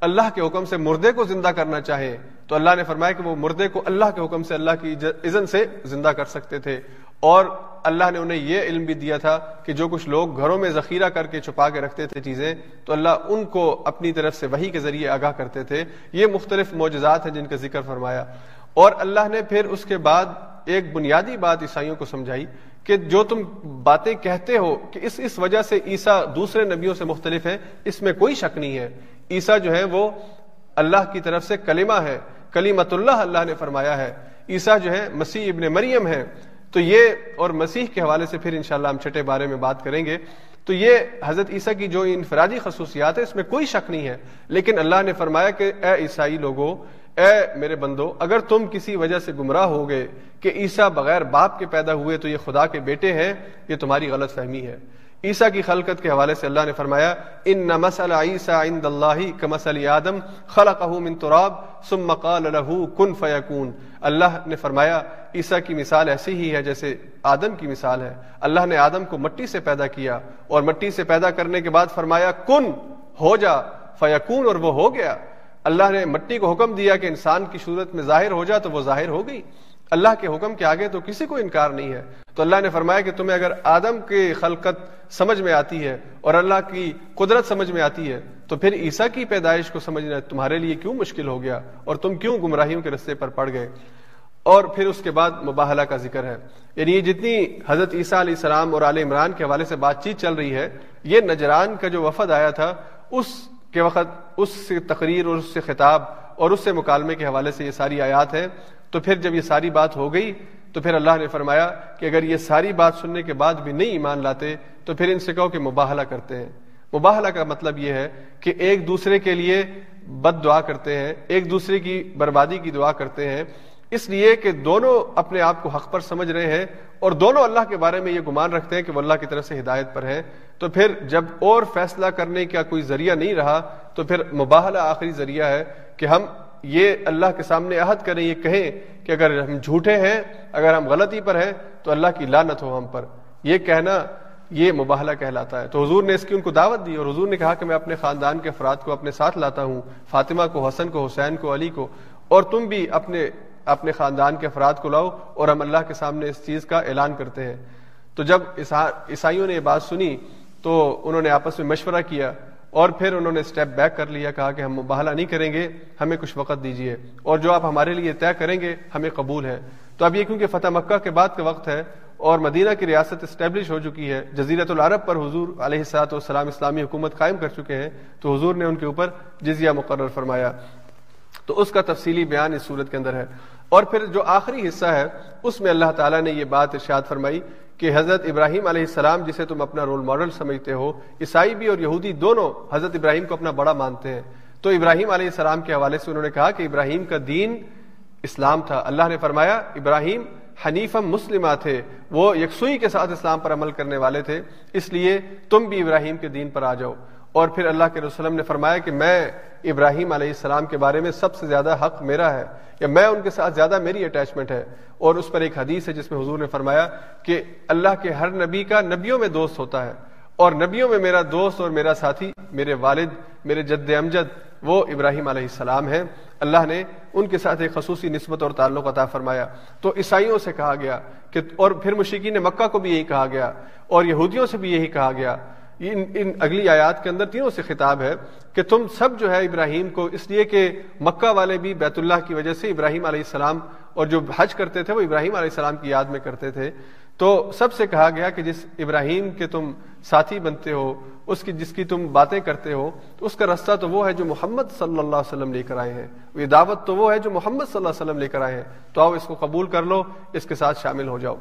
اللہ کے حکم سے مردے کو زندہ کرنا چاہے تو اللہ نے فرمایا کہ وہ مردے کو اللہ کے حکم سے اللہ کی اذن سے زندہ کر سکتے تھے اور اللہ نے انہیں یہ علم بھی دیا تھا کہ جو کچھ لوگ گھروں میں ذخیرہ کر کے چھپا کے رکھتے تھے چیزیں تو اللہ ان کو اپنی طرف سے وہی کے ذریعے آگاہ کرتے تھے۔ یہ مختلف معجزات ہیں جن کا ذکر فرمایا۔ اور اللہ نے پھر اس کے بعد ایک بنیادی بات عیسائیوں کو سمجھائی کہ جو تم باتیں کہتے ہو کہ اس اس وجہ سے عیسیٰ دوسرے نبیوں سے مختلف ہے، اس میں کوئی شک نہیں ہے۔ عیسیٰ جو ہے وہ اللہ کی طرف سے کلمہ ہے کلیمت اللہ اللہ نے فرمایا ہے۔ عیسیٰ جو ہے مسیح ابن مریم ہے تو یہ اور مسیح کے حوالے سے پھر انشاءاللہ ہم چھٹے بارے میں بات کریں گے۔ تو یہ حضرت عیسیٰ کی جو انفرادی خصوصیات ہے اس میں کوئی شک نہیں ہے۔ لیکن اللہ نے فرمایا کہ اے عیسائی لوگوں اے میرے بندو، اگر تم کسی وجہ سے گمراہ ہو گئے کہ عیسیٰ بغیر باپ کے پیدا ہوئے تو یہ خدا کے بیٹے ہیں، یہ تمہاری غلط فہمی ہے۔ عیسیٰ کی خلقت کے حوالے سے اللہ نے فرمایا، ان مسل عیسیٰ عند اللہ کا مسل آدم خلق من تراب، ثم قال له کن فیکون. اللہ نے فرمایا، عیسیٰ کی مثال ایسی ہی ہے جیسے آدم کی مثال ہے۔ اللہ نے آدم کو مٹی سے پیدا کیا اور مٹی سے پیدا کرنے کے بعد فرمایا، کن، ہو جا، فیکون اور وہ ہو گیا۔ اللہ نے مٹی کو حکم دیا کہ انسان کی صورت میں ظاہر ہو جا تو وہ ظاہر ہو گئی۔ اللہ کے حکم کے آگے تو کسی کو انکار نہیں ہے۔ تو اللہ نے فرمایا کہ تمہیں اگر آدم کی خلقت سمجھ میں آتی ہے اور اللہ کی قدرت سمجھ میں آتی ہے، تو پھر عیسیٰ کی پیدائش کو سمجھنا تمہارے لیے کیوں مشکل ہو گیا اور تم کیوں گمراہیوں کے رستے پر پڑ گئے؟ اور پھر اس کے بعد مباہلہ کا ذکر ہے۔ یعنی یہ جتنی حضرت عیسیٰ علیہ السلام اور عال عمران کے حوالے سے بات چیت چل رہی ہے، یہ نجران کا جو وفد آیا تھا، اس کے وقت، اس سے تقریر اور اس سے خطاب اور اس سے مکالمے کے حوالے سے یہ ساری آیات ہیں۔ تو پھر جب یہ ساری بات ہو گئی تو پھر اللہ نے فرمایا کہ اگر یہ ساری بات سننے کے بعد بھی نہیں ایمان لاتے تو پھر ان سے کہو کہ مباہلہ کرتے ہیں۔ مباہلہ کا مطلب یہ ہے کہ ایک دوسرے کے لیے بد دعا کرتے ہیں، ایک دوسرے کی بربادی کی دعا کرتے ہیں۔ اس لیے کہ دونوں اپنے آپ کو حق پر سمجھ رہے ہیں اور دونوں اللہ کے بارے میں یہ گمان رکھتے ہیں کہ وہ اللہ کی طرف سے ہدایت پر ہے تو پھر جب اور فیصلہ کرنے کا کوئی ذریعہ نہیں رہا تو پھر مباہلہ آخری ذریعہ ہے کہ ہم یہ اللہ کے سامنے عہد کریں، یہ کہیں کہ اگر ہم جھوٹے ہیں، اگر ہم غلطی پر ہیں، تو اللہ کی لانت ہو ہم پر۔ یہ کہنا، یہ مباہلہ کہلاتا ہے۔ تو حضور نے اس کی ان کو دعوت دی اور حضور نے کہا کہ میں اپنے خاندان کے افراد کو اپنے ساتھ لاتا ہوں، فاطمہ کو، حسن کو، حسین کو، علی کو۔ اور تم بھی اپنے اپنے خاندان کے افراد کو لاؤ اور ہم اللہ کے سامنے اس چیز کا اعلان کرتے ہیں۔ تو جب عیسائیوں نے یہ بات سنی، تو انہوں نے آپس میں مشورہ کیا۔ اور پھر انہوں نے اسٹیپ بیک کر لیا، کہا کہ ہم مباہلہ نہیں کریں گے، ہمیں کچھ وقت دیجیے اور جو آپ ہمارے لیے طے کریں گے، ہمیں قبول ہے۔ تو اب یہ کیونکہ فتح مکہ کے بعد کا وقت ہے اور مدینہ کی ریاست اسٹیبلش ہو چکی ہے جزیرت العرب پر حضور علیہ سات والسلام اسلامی حکومت قائم کر چکے ہیں، تو حضور نے ان کے اوپر جزیہ مقرر فرمایا۔ تو اس کا تفصیلی بیان اس صورت کے اندر ہے۔ اور پھر جو آخری حصہ ہے، اس میں اللہ تعالیٰ نے یہ بات ارشاد فرمائی کہ حضرت ابراہیم علیہ السلام جسے تم اپنا رول ماڈل سمجھتے ہو، عیسائی بھی اور یہودی دونوں حضرت ابراہیم کو اپنا بڑا مانتے ہیں۔ تو ابراہیم علیہ السلام کے حوالے سے انہوں نے کہا کہ ابراہیم کا دین اسلام تھا۔ اللہ نے فرمایا، ابراہیم حنیفم مسلمہ تھے۔ وہ یکسوئی کے ساتھ اسلام پر عمل کرنے والے تھے۔ اس لیے تم بھی ابراہیم کے دین پر آ جاؤ۔ اور پھر اللہ کے رسولم نے فرمایا کہ میں ابراہیم علیہ السلام کے بارے میں سب سے زیادہ حق میرا ہے، یا میں ان کے ساتھ زیادہ میری اٹیچمنٹ ہے۔ اور اس پر ایک حدیث ہے جس میں حضور نے فرمایا کہ اللہ کے ہر نبی کا نبیوں میں دوست ہوتا ہے۔ اور نبیوں میں میرا دوست اور میرا ساتھی، میرے والد، میرے جد امجد، وہ ابراہیم علیہ السلام ہیں۔ اللہ نے ان کے ساتھ ایک خصوصی نسبت اور تعلق عطا فرمایا۔ تو عیسائیوں سے کہا گیا کہ، اور پھر مشکین مکہ کو بھی یہی کہا گیا، اور یہودیوں سے بھی یہی کہا گیا ان ان اگلی آیات کے اندر تینوں سے خطاب ہے کہ تم سب جو ہے ابراہیم کو، اس لیے کہ مکہ والے بھی بیت اللہ کی وجہ سے ابراہیم علیہ السلام اور جو حج کرتے تھے وہ ابراہیم علیہ السلام کی یاد میں کرتے تھے۔ تو سب سے کہا گیا کہ جس ابراہیم کے تم ساتھی بنتے ہو، اس کی، جس کی تم باتیں کرتے ہو اس کا رستہ تو وہ ہے جو محمد صلی اللہ علیہ وسلم لے کر آئے ہیں۔ یہ دعوت تو وہ ہے جو محمد صلی اللہ علیہ وسلم لے کر آئے ہیں۔ تو آؤ اس کو قبول کر لو، اس کے ساتھ شامل ہو جاؤ۔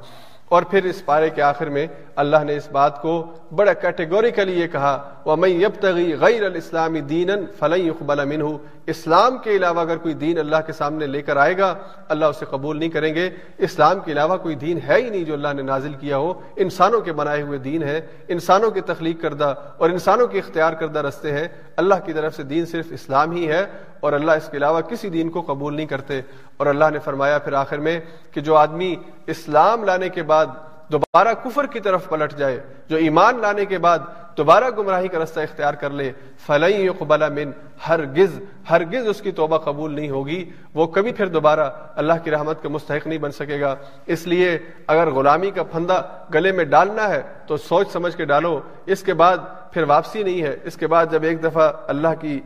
اور پھر اس پارے کے آخر میں اللہ نے اس بات کو بڑا کیٹیگوریکلی یہ کہا وہ میں یب تغی غیر الاسلامی دین فلئی اقبال امن اسلام کے علاوہ اگر کوئی دین اللہ کے سامنے لے کر آئے گا، اللہ اسے قبول نہیں کریں گے۔ اسلام کے علاوہ کوئی دین ہے ہی نہیں جو اللہ نے نازل کیا ہو۔ انسانوں کے بنائے ہوئے دین ہے انسانوں کی تخلیق کردہ اور انسانوں کے اختیار کردہ رستے ہیں۔ اللہ کی طرف سے دین صرف اسلام ہی ہے اور اللہ اس کے علاوہ کسی دین کو قبول نہیں کرتے۔ اور اللہ نے فرمایا پھر آخر میں کہ جو آدمی اسلام لانے کے بعد دوبارہ کفر کی طرف پلٹ جائے، جو ایمان لانے کے بعد دوبارہ گمراہی کا رستہ اختیار کر لے فلئی قبلا من ہرگز ہرگز اس کی توبہ قبول نہیں ہوگی۔ وہ کبھی پھر دوبارہ اللہ کی رحمت کا مستحق نہیں بن سکے گا۔ اس لیے اگر غلامی کا پھندا گلے میں ڈالنا ہے، تو سوچ سمجھ کے ڈالو۔ اس کے بعد پھر واپسی نہیں ہے۔ اس کے بعد جب ایک دفعہ اللہ کی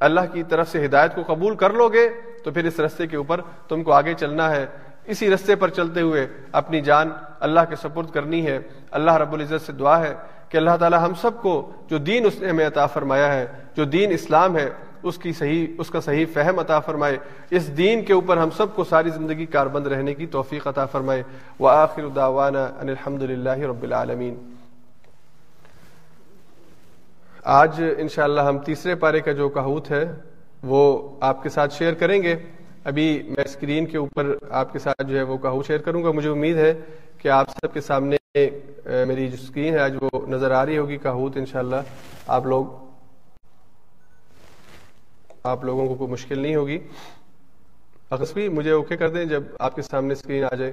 اللہ کی طرف سے ہدایت کو قبول کر لو گے، تو پھر اس رستے کے اوپر تم کو آگے چلنا ہے۔ اسی رستے پر چلتے ہوئے اپنی جان اللہ کے سپرد کرنی ہے۔ اللہ رب العزت سے دعا ہے کہ اللہ تعالی ہم سب کو جو دین اس نے ہمیں عطا فرمایا ہے، جو دین اسلام ہے، اس کی صحیح، اس کا صحیح فہم عطا فرمائے۔ اس دین کے اوپر ہم سب کو ساری زندگی کاربند رہنے کی توفیق عطا فرمائے۔ وآخر دعوانا ان الحمد للہ رب العالمین۔ آج انشاءاللہ ہم تیسرے پارے کا جو کہوت ہے، وہ آپ کے ساتھ شیئر کریں گے۔ ابھی میں اسکرین کے اوپر آپ کے ساتھ جو ہے وہ کہو شیئر کروں گا. مجھے امید ہے کہ آپ سب کے سامنے میری جو اسکرین ہے، آج وہ نظر آ رہی ہوگی. کہوت انشاءاللہ آپ لوگ، آپ لوگوں کو کوئی مشکل نہیں ہوگی. اقسمی، مجھے اوکے کر دیں جب آپ کے سامنے اسکرین آ جائے.